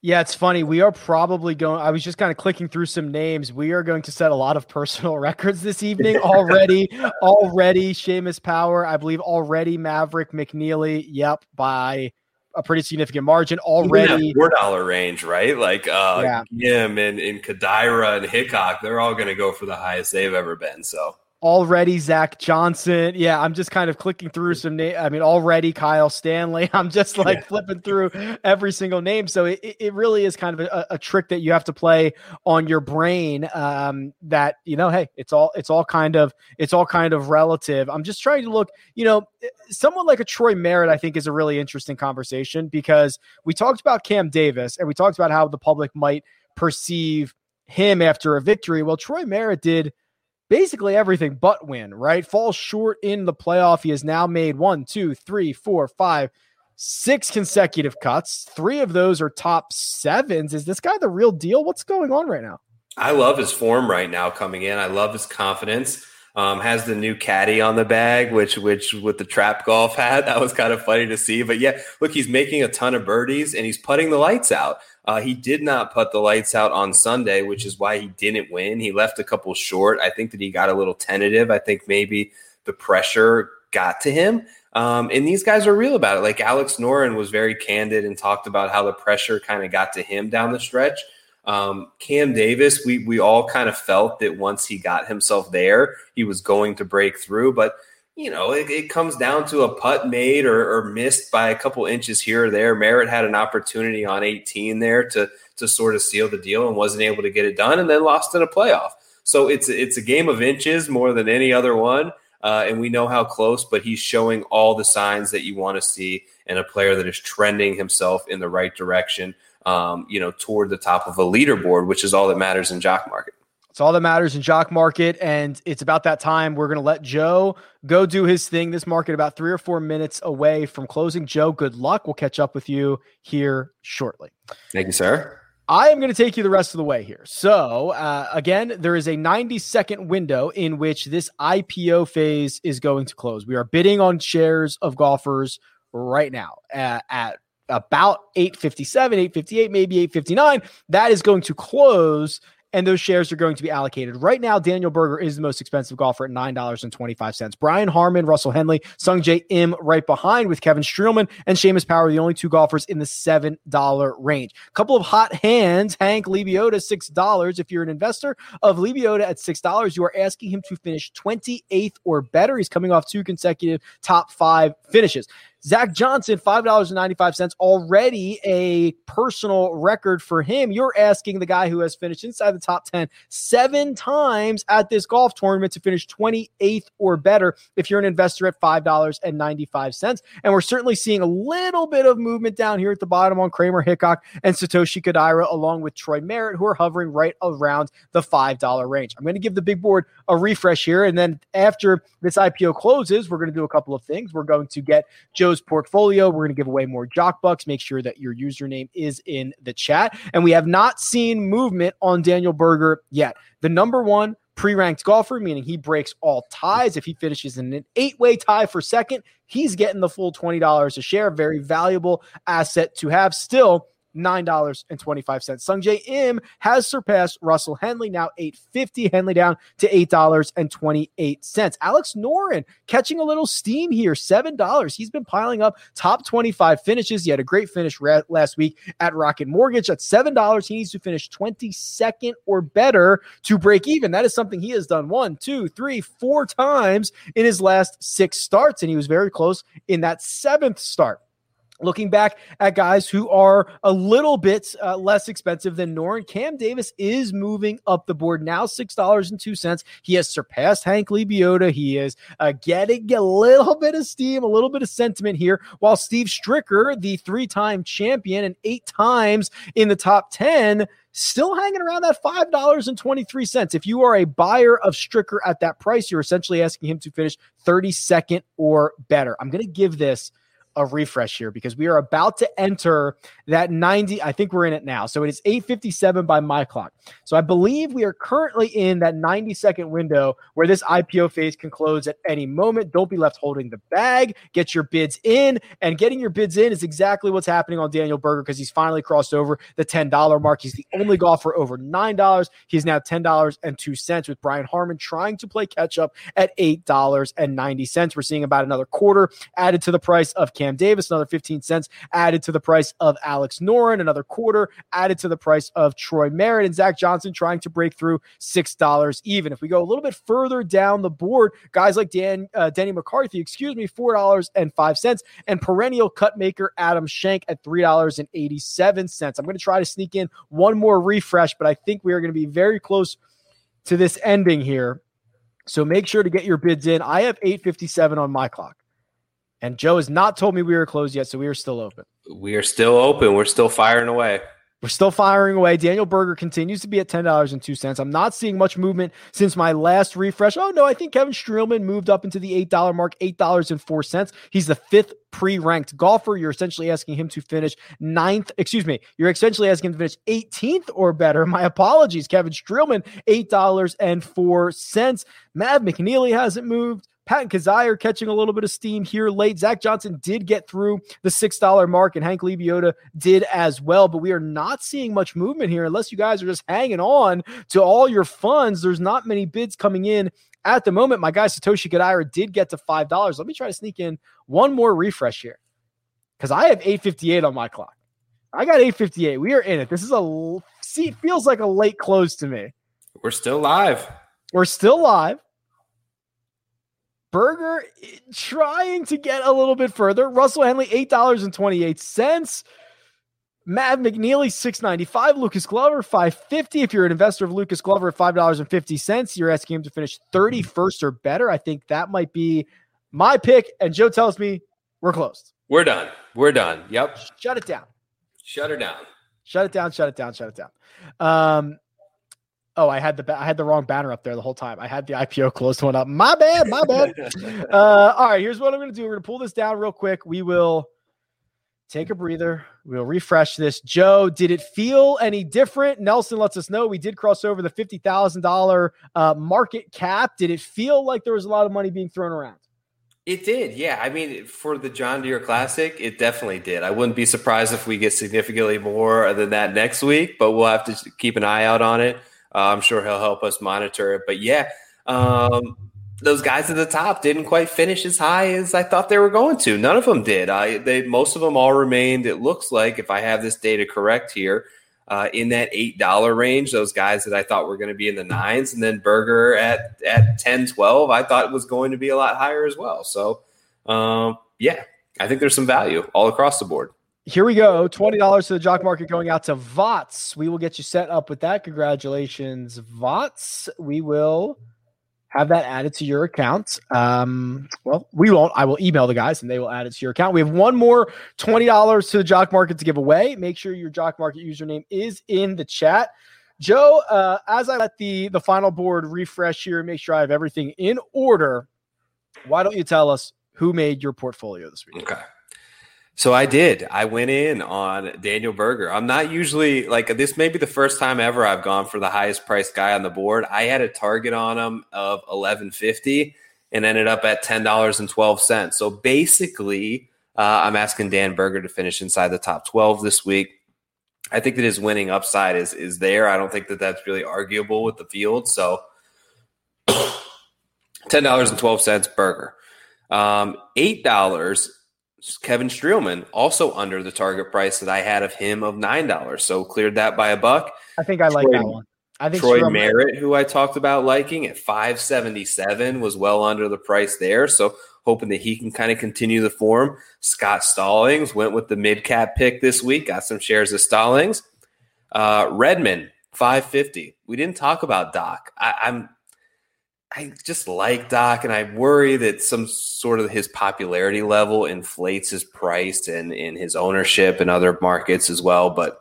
[SPEAKER 1] Yeah, it's funny. We are probably going. I was just kind of clicking through some names. We are going to set a lot of personal records this evening already. already, Seamus Power, I believe already Maverick McNeely. Yep, by a pretty significant margin already.
[SPEAKER 2] Four dollar range, right? Like uh, yeah. Jim and, and Kodaira and Hickok, they're all going to go for the highest they've ever been. So
[SPEAKER 1] already Zach Johnson. Yeah, I'm just kind of clicking through some name. I mean, already Kyle Stanley. I'm just like yeah. flipping through every single name. So it, it really is kind of a, a, trick that you have to play on your brain. Um, that you know, hey, it's all it's all kind of it's all kind of relative. I'm just trying to look. You know, someone like a Troy Merritt, I think, is a really interesting conversation because we talked about Cam Davis and we talked about how the public might perceive him after a victory. Well, Troy Merritt did basically everything but win, right? Falls short in the playoff. He has now made one, two, three, four, five, six consecutive cuts. Three of those are top sevens. Is this guy the real deal? What's going on right now?
[SPEAKER 2] I love his form right now coming in. I love his confidence. Um, has the new caddy on the bag, which which with the trap golf hat, that was kind of funny to see. But yeah, look, he's making a ton of birdies and he's putting the lights out. Uh, he did not put the lights out on Sunday, which is why he didn't win. He left a couple short. I think that he got a little tentative. I think maybe the pressure got to him. Um, and these guys are real about it. Like Alex Noren was very candid and talked about how the pressure kind of got to him down the stretch. Um, Cam Davis, we we all kind of felt that once he got himself there, he was going to break through. But you know, it, it, comes down to a putt made or, or, missed by a couple inches here or there. Merritt had an opportunity on 18 there to to sort of seal the deal and wasn't able to get it done, and then lost in a playoff. So it's it's a game of inches more than any other one, uh, and we know how close. But he's showing all the signs that you want to see and a player that is trending himself in the right direction. Um, you know, toward the top of a leaderboard, which is all that matters in jock market.
[SPEAKER 1] It's all that matters in jock market. And it's about that time. We're going to let Joe go do his thing. This market about three or four minutes away from closing. Joe, good luck. We'll catch up with you here shortly.
[SPEAKER 2] Thank you, sir.
[SPEAKER 1] I am going to take you the rest of the way here. So, uh, again, there is a 90 second window in which this IPO phase is going to close. We are bidding on shares of golfers right now uh, at about 857, 858, maybe 859. That is going to close and those shares are going to be allocated. Right now, Daniel Berger is the most expensive golfer at $9.25. Brian Harman, Russell Henley, Sungjae Im right behind with Kevin Streelman and Seamus Power, the only two golfers in the $7 range. A couple of hot hands, Hank Lebioda, $6. If you're an investor of Lebioda at $6, you are asking him to finish 28th or better. He's coming off two consecutive top five finishes. Zach Johnson, $5.95, already a personal record for him. You're asking the guy who has finished inside the top 10 seven times at this golf tournament to finish 28th or better if you're an investor at $5.95. And we're certainly seeing a little bit of movement down here at the bottom on Kramer Hickok and Satoshi Kodaira, along with Troy Merritt, who are hovering right around the $5 range. I'm going to give the big board a refresh here. And then after this IPO closes, we're going to do a couple of things. We're going to get Joe Portfolio. We're going to give away more Jock Bucks. Make sure that your username is in the chat. And we have not seen movement on Daniel Berger yet. The number one pre-ranked golfer, meaning he breaks all ties. If he finishes in an eight-way tie for second, he's getting the full $20 a share. Very valuable asset to have. Still, $9.25. Sungjae Im has surpassed Russell Henley, now 850 Henley down to $8.28. Alex Noren catching a little steam here, $7. He's been piling up top 25 finishes. He had a great finish ra- last week at Rocket Mortgage at $7. He needs to finish 22nd or better to break even. That is something he has done one, two, three, four times in his last six starts, and he was very close in that seventh start. Looking back at guys who are a little bit uh, less expensive than Noren, Cam Davis is moving up the board now, six dollars and two cents. He has surpassed Hank Lebioda. He is uh, getting a little bit of steam, a little bit of sentiment here. While Steve Stricker, the three-time champion and eight times in the top ten, still hanging around that $5.23. If you are a buyer of Stricker at that price, you're essentially asking him to finish 32nd or better. I'm going to give this a refresh here because we are about to enter that 90. I think we're in it now. So it is 857 by my clock. So I believe we are currently in that 90 second window where this IPO phase can close at any moment. Don't be left holding the bag. Get your bids in. And getting your bids in is exactly what's happening on Daniel Berger because he's finally crossed over the $10 mark. He's the only golfer over $9. He's now $10.02 with Brian Harman trying to play catch up at $8.90. We're seeing about another quarter added to the price of Cam Davis, another 15 cents added to the price of Alex Noren, another quarter added to the price of Troy Merritt, and Zach Johnson trying to break through $6 even. If we go a little bit further down the board, guys like Dan uh, Denny McCarthy, excuse me, $4.05, and perennial cut maker Adam Schenk at $3.87. I'm going to try to sneak in one more refresh, but I think we are going to be very close to this ending here. So make sure to get your bids in. I have 857 on my clock. And Joe has not told me we were closed yet, so we are still open.
[SPEAKER 2] We are still open. We're still firing away.
[SPEAKER 1] We're still firing away. Daniel Berger continues to be at $10.02. I'm not seeing much movement since my last refresh. Oh, no, I think Kevin Streelman moved up into the $8 mark, $8.04. He's the fifth pre ranked golfer. You're essentially asking him to finish ninth. Excuse me. You're essentially asking him to finish 18th or better. My apologies. Kevin Streelman, $8.04. Matt McNeely hasn't moved. Pat Kizzire catching a little bit of steam here late. Zach Johnson did get through the $6 mark, and Hank Lebioda did as well. But we are not seeing much movement here unless you guys are just hanging on to all your funds. There's not many bids coming in at the moment. My guy Satoshi Kodaira did get to $5. Let me try to sneak in one more refresh here because I have 858 on my clock. I got 858. We are in it. This is a see, feels like a late close to me.
[SPEAKER 2] We're still live.
[SPEAKER 1] We're still live. Berger eh, trying to get a little bit further. Russell Henley, $8.28. Matt McNeely, six ninety five. Lucas Glover, five fifty. If you're an investor of Lucas Glover at five dollars and fifty cents, you're asking him to finish thirty first or better. I think that might be my pick. And Joe tells me we're closed.
[SPEAKER 2] We're done. We're done. Yep.
[SPEAKER 1] Shut it down.
[SPEAKER 2] Shut her down.
[SPEAKER 1] Shut it down. Shut it down. Shut it down. Um, Oh, I had the I had the wrong banner up there the whole time. I had the IPO closed one up. My bad, my bad. uh, all right, here's what I'm going to do. We're going to pull this down real quick. We will take a breather. We'll refresh this. Joe, did it feel any different? Nelson lets us know we did cross over the fifty thousand thousand uh, market cap. Did it feel like there was a lot of money being thrown around?
[SPEAKER 2] It did, yeah. I mean, for the John Deere Classic, it definitely did. I wouldn't be surprised if we get significantly more than that next week, but we'll have to keep an eye out on it. Uh, I'm sure he'll help us monitor it. But yeah, um, those guys at the top didn't quite finish as high as I thought they were going to. None of them did. I they most of them all remained. It looks like if I have this data correct here, uh, in that eight dollar range. Those guys that I thought were going to be in the nines, and then Berger at at 10, 12, I thought was going to be a lot higher as well. So um, yeah, I think there's some value all across the board.
[SPEAKER 1] Here we go. $20 to the jock market going out to VOTS. We will get you set up with that. Congratulations, VOTS. We will have that added to your account. Um, well, we won't. I will email the guys and they will add it to your account. We have one more $20 to the Jock Market to give away. Make sure your Jock Market username is in the chat. Joe, uh, as I let the the final board refresh here, make sure I have everything in order. Why don't you tell us who made your portfolio this week?
[SPEAKER 2] Okay. So I did. I went in on Daniel Berger. I'm not usually like this. May be the first time ever I've gone for the highest priced guy on the board. I had a target on him of 1150 and ended up at ten dollars and twelve cents. So basically, uh, I'm asking Dan Berger to finish inside the top 12 this week. I think that his winning upside is is there. I don't think that that's really arguable with the field. So ten dollars and twelve cents Berger. Um, eight dollars Kevin Streelman, also under the target price that I had of him of nine dollars. So cleared that by a buck.
[SPEAKER 1] I think I Troy, like that one. I think
[SPEAKER 2] Troy Streelman. Merritt, who I talked about liking at five seventy seven, was well under the price there. So hoping that he can kind of continue the form. Scott Stallings went with the mid cap pick this week. Got some shares of Stallings. Uh, Redman five fifty. We didn't talk about Doc. I, I'm I just like Doc, and I worry that some sort of his popularity level inflates his price and in his ownership in other markets as well. But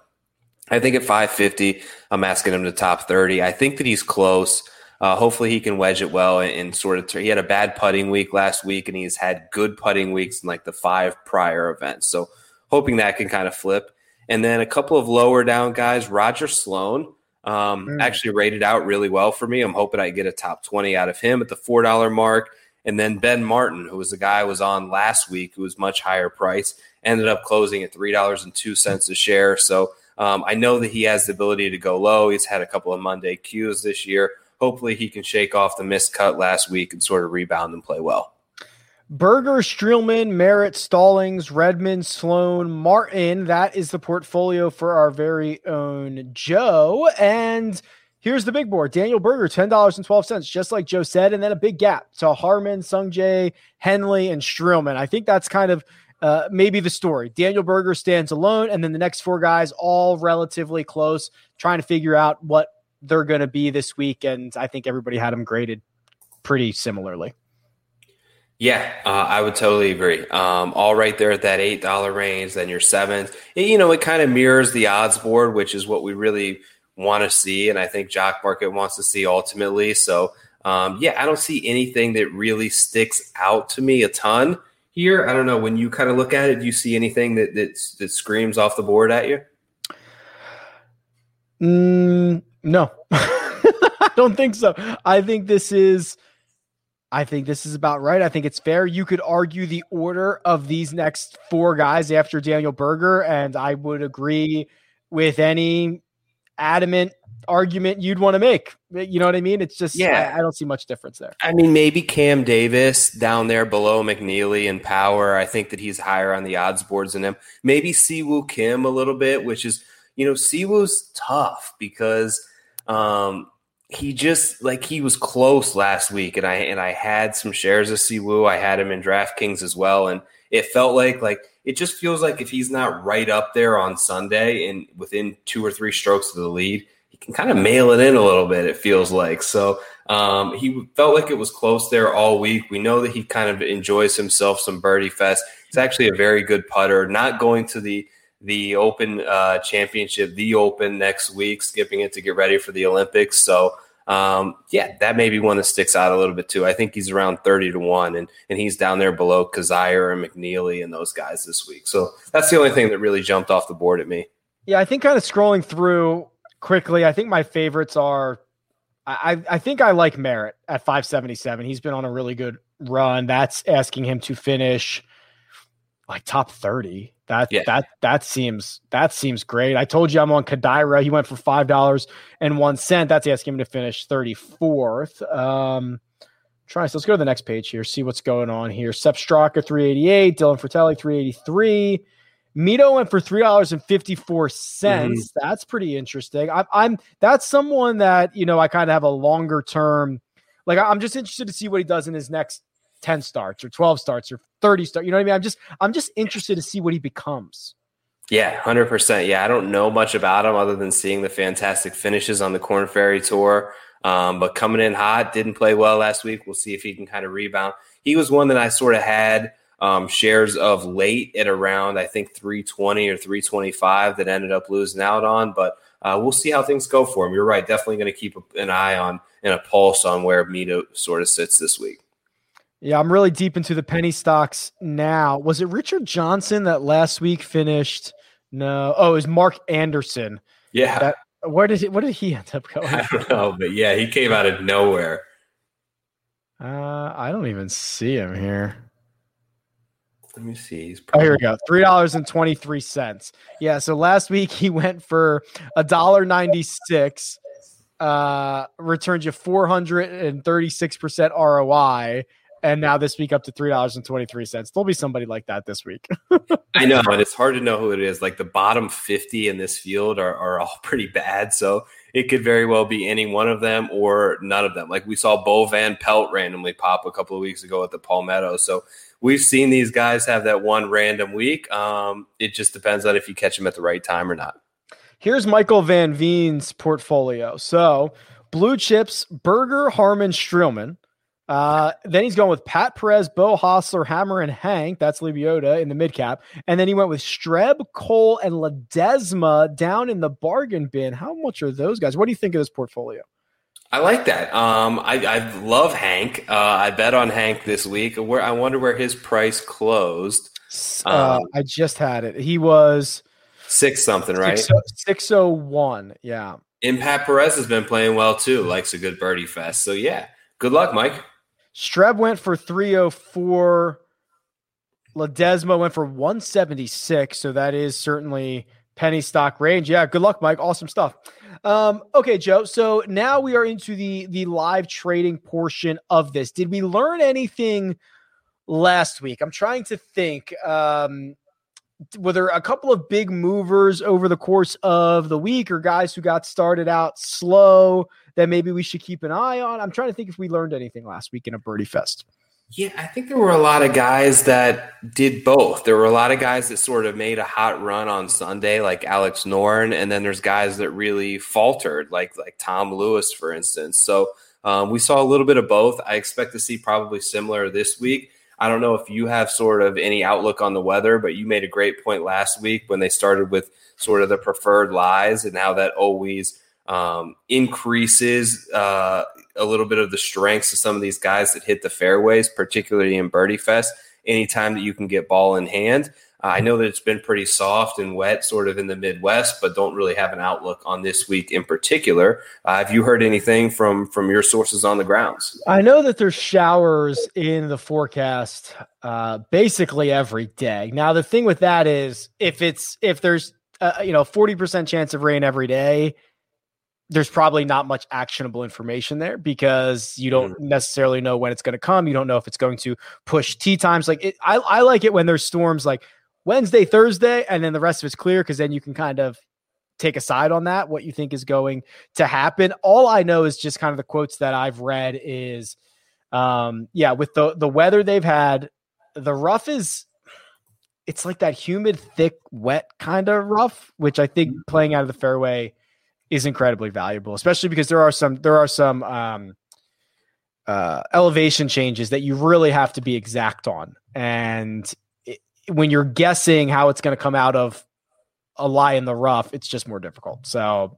[SPEAKER 2] I think at 550, I'm asking him to top 30. I think that he's close. Uh, hopefully, he can wedge it well and, and sort of. T- he had a bad putting week last week, and he's had good putting weeks in like the five prior events. So, hoping that can kind of flip. And then a couple of lower down guys, Roger Sloan. Um, mm. Actually rated out really well for me. I'm hoping I get a top 20 out of him at the $4 mark. And then Ben Martin, who was the guy I was on last week, who was much higher price, ended up closing at $3.02 a share. So um, I know that he has the ability to go low. He's had a couple of Monday cues this year. Hopefully, he can shake off the missed cut last week and sort of rebound and play well.
[SPEAKER 1] Berger, Streelman, Merritt, Stallings, Redman, Sloan, Martin. That is the portfolio for our very own Joe. And here's the big board Daniel Berger, $10.12, just like Joe said. And then a big gap to Harman, Sungjae, Henley, and Streelman. I think that's kind of uh, maybe the story. Daniel Berger stands alone. And then the next four guys, all relatively close, trying to figure out what they're going to be this week. And I think everybody had them graded pretty similarly.
[SPEAKER 2] Yeah, uh, I would totally agree. Um, all right there at that eight dollar range, then your seventh. You know, it kind of mirrors the odds board, which is what we really want to see, and I think Jock Market wants to see ultimately. So, um, yeah, I don't see anything that really sticks out to me a ton here. I don't know when you kind of look at it, do you see anything that that, that screams off the board at you?
[SPEAKER 1] Mm, no, I don't think so. I think this is I think this is about right. I think it's fair. You could argue the order of these next four guys after Daniel Berger, and I would agree with any adamant argument you'd want to make. You know what I mean? It's just yeah. I, I, don't see much difference there.
[SPEAKER 2] I mean, maybe Cam Davis down there below McNeely and Power. I think that he's higher on the odds boards than him. Maybe Siwoo Kim a little bit, which is you know Siwoo's tough because um, he just like he was close last week, and I and I had some shares of Siwoo. I had him in DraftKings as well, and it felt like like it just feels like if he's not right up there on Sunday and within two or three strokes of the lead, he can kind of mail it in a little bit. It feels like so. Um, he felt like it was close there all week. We know that he kind of enjoys himself some birdie fest. He's actually a very good putter. Not going to the the Open uh, Championship, the Open next week, skipping it to get ready for the Olympics. So, um, yeah, that may be one that sticks out a little bit too. I think he's around 30 to 1, and, and he's down there below Kizzire and McNeely and those guys this week. So that's the only thing that really jumped off the board at me.
[SPEAKER 1] Yeah, I think kind of scrolling through quickly, I think my favorites are. I, I think I like Merritt at 577. He's been on a really good run. That's asking him to finish like top 30. That yeah. that that seems that seems great. I told you I'm on Kodaira. He went for five dollars and one cent. That's asking him to finish 34th. Um try let's go to the next page here, see what's going on here. Sepp Straka 388, Dylan Frittelli 383. Mito went for three dollars and fifty four cents. Mm-hmm. That's pretty interesting. I, I'm that's someone that you know I kind of have a longer term. Like I'm just interested to see what he does in his next ten starts or twelve starts or thirty starts. You know what I mean? I'm just I'm just interested to see what he becomes.
[SPEAKER 2] Yeah, hundred percent. Yeah, I don't know much about him other than seeing the fantastic finishes on the Korn Ferry Tour. Um, but coming in hot, didn't play well last week. We'll see if he can kind of rebound. He was one that I sort of had um, shares of late at around, I think, 320 or 325 that ended up losing out on. But uh, we'll see how things go for him. You're right. Definitely going to keep an eye on and a pulse on where Mito sort of sits this week.
[SPEAKER 1] Yeah, I'm really deep into the penny stocks now. Was it Richard Johnson that last week finished? No. Oh, it was Mark Anderson.
[SPEAKER 2] Yeah.
[SPEAKER 1] That, where did he, where did he end up going?
[SPEAKER 2] I don't know, but yeah, he came out of nowhere.
[SPEAKER 1] Uh, I don't even see him here.
[SPEAKER 2] Let me see. He's
[SPEAKER 1] probably- oh, here we go. Three dollars and twenty three cents. Yeah. So last week he went for a dollar ninety six. Uh, returned you four hundred and thirty six percent ROI, and now this week up to three dollars and twenty three cents. There'll be somebody like that this week.
[SPEAKER 2] I know, and it's hard to know who it is. Like the bottom fifty in this field are, are all pretty bad, so it could very well be any one of them or none of them. Like we saw Bo Van Pelt randomly pop a couple of weeks ago at the Palmetto, so we've seen these guys have that one random week. Um, it just depends on if you catch them at the right time or not.
[SPEAKER 1] Here's Michael Van Veen's portfolio. So blue chips, Berger, Harman, Streelman. Uh, then he's going with Pat Perez, Beau Hossler, Hammer, and Hank. That's Lebioda in the mid cap. And then he went with Streb, Cole, and Ledesma down in the bargain bin. How much are those guys? What do you think of this portfolio?
[SPEAKER 2] I like that. Um, I, I love Hank. Uh, I bet on Hank this week. Where I wonder where his price closed.
[SPEAKER 1] Uh, um, I just had it. He was
[SPEAKER 2] six something, right?
[SPEAKER 1] Six oh one. Yeah.
[SPEAKER 2] And Pat Perez has been playing well too. Likes a good birdie fest. So yeah, good luck, Mike.
[SPEAKER 1] Streb went for three oh four. Ledesma went for one seventy six. So that is certainly penny stock range. Yeah, good luck, Mike. Awesome stuff. Um, okay, Joe. So now we are into the the live trading portion of this. Did we learn anything last week? I'm trying to think. Um, were there a couple of big movers over the course of the week, or guys who got started out slow that maybe we should keep an eye on? I'm trying to think if we learned anything last week in a birdie fest.
[SPEAKER 2] Yeah, I think there were a lot of guys that did both. There were a lot of guys that sort of made a hot run on Sunday, like Alex Noren, and then there's guys that really faltered, like like Tom Lewis, for instance. So um, we saw a little bit of both. I expect to see probably similar this week. I don't know if you have sort of any outlook on the weather, but you made a great point last week when they started with sort of the preferred lies and how that always um, increases uh, a little bit of the strengths of some of these guys that hit the fairways, particularly in Birdie Fest. Anytime that you can get ball in hand, uh, I know that it's been pretty soft and wet, sort of in the Midwest, but don't really have an outlook on this week in particular. Uh, have you heard anything from from your sources on the grounds?
[SPEAKER 1] I know that there's showers in the forecast uh, basically every day. Now the thing with that is if it's if there's uh, you know 40% chance of rain every day there's probably not much actionable information there because you don't mm-hmm. necessarily know when it's going to come. You don't know if it's going to push tee times. Like it, I, I like it when there's storms like Wednesday, Thursday, and then the rest of it's clear because then you can kind of take a side on that, what you think is going to happen. All I know is just kind of the quotes that I've read is, um, yeah, with the the weather they've had, the rough is it's like that humid, thick, wet kind of rough, which I think mm-hmm. playing out of the fairway is incredibly valuable, especially because there are some there are some um, uh, elevation changes that you really have to be exact on, and when you're guessing how it's going to come out of a lie in the rough, it's just more difficult. So,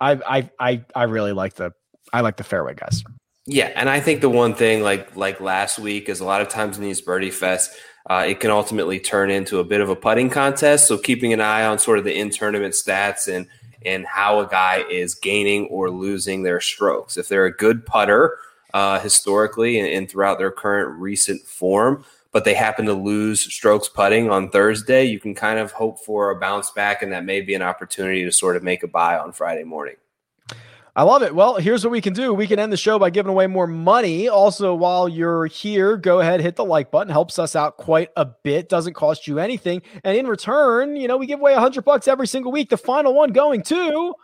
[SPEAKER 1] I I I I really like the I like the fairway guys.
[SPEAKER 2] Yeah, and I think the one thing like like last week is a lot of times in these birdie fests, uh, it can ultimately turn into a bit of a putting contest. So keeping an eye on sort of the in tournament stats and and how a guy is gaining or losing their strokes. If they're a good putter uh, historically and, and, throughout their current recent form, but they happen to lose strokes putting on Thursday, you can kind of hope for a bounce back, and that may be an opportunity to sort of make a buy on Friday morning.
[SPEAKER 1] I love it. Well, here's what we can do. We can end the show by giving away more money. Also, while you're here, go ahead, hit the like button. Helps us out quite a bit. Doesn't cost you anything. And in return, you know, we give away a hundred bucks every single week. The final one going to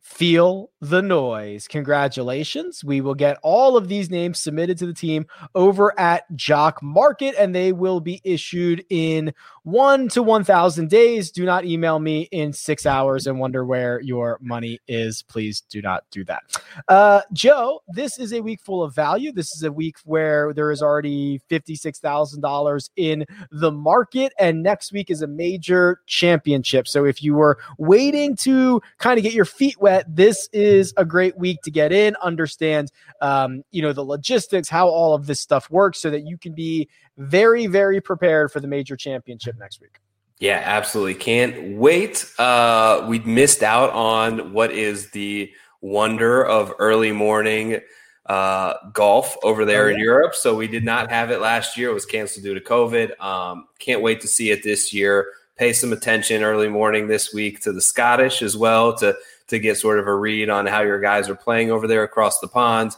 [SPEAKER 1] Feel the noise. Congratulations. We will get all of these names submitted to the team over at Jock Market, and they will be issued in one to 1,000 days. Do not email me in six hours and wonder where your money is. Please do not do that. Uh, Joe, this is a week full of value. This is a week where there is already $56,000 in the market, and next week is a major championship. So if you were waiting to kind of get your feet wet, this is a great week to get in, understand, um, you know, the logistics, how all of this stuff works, so that you can be very, very prepared for the major championship next week.
[SPEAKER 2] Yeah, absolutely. Can't wait. Uh, we missed out on what is the wonder of early morning uh, golf over there oh, yeah. in Europe. So we did not have it last year. It was canceled due to COVID. Um, can't wait to see it this year. Pay some attention early morning this week to the Scottish as well to to get sort of a read on how your guys are playing over there across the pond.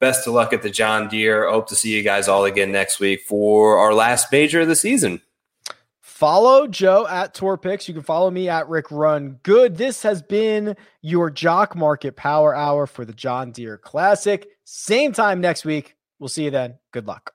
[SPEAKER 2] Best of luck at the John Deere. Hope to see you guys all again next week for our last major of the season.
[SPEAKER 1] Follow Joe at Tour Picks. You can follow me at Rick Run Good. This has been your Jock Market Power Hour for the John Deere Classic. Same time next week. We'll see you then. Good luck.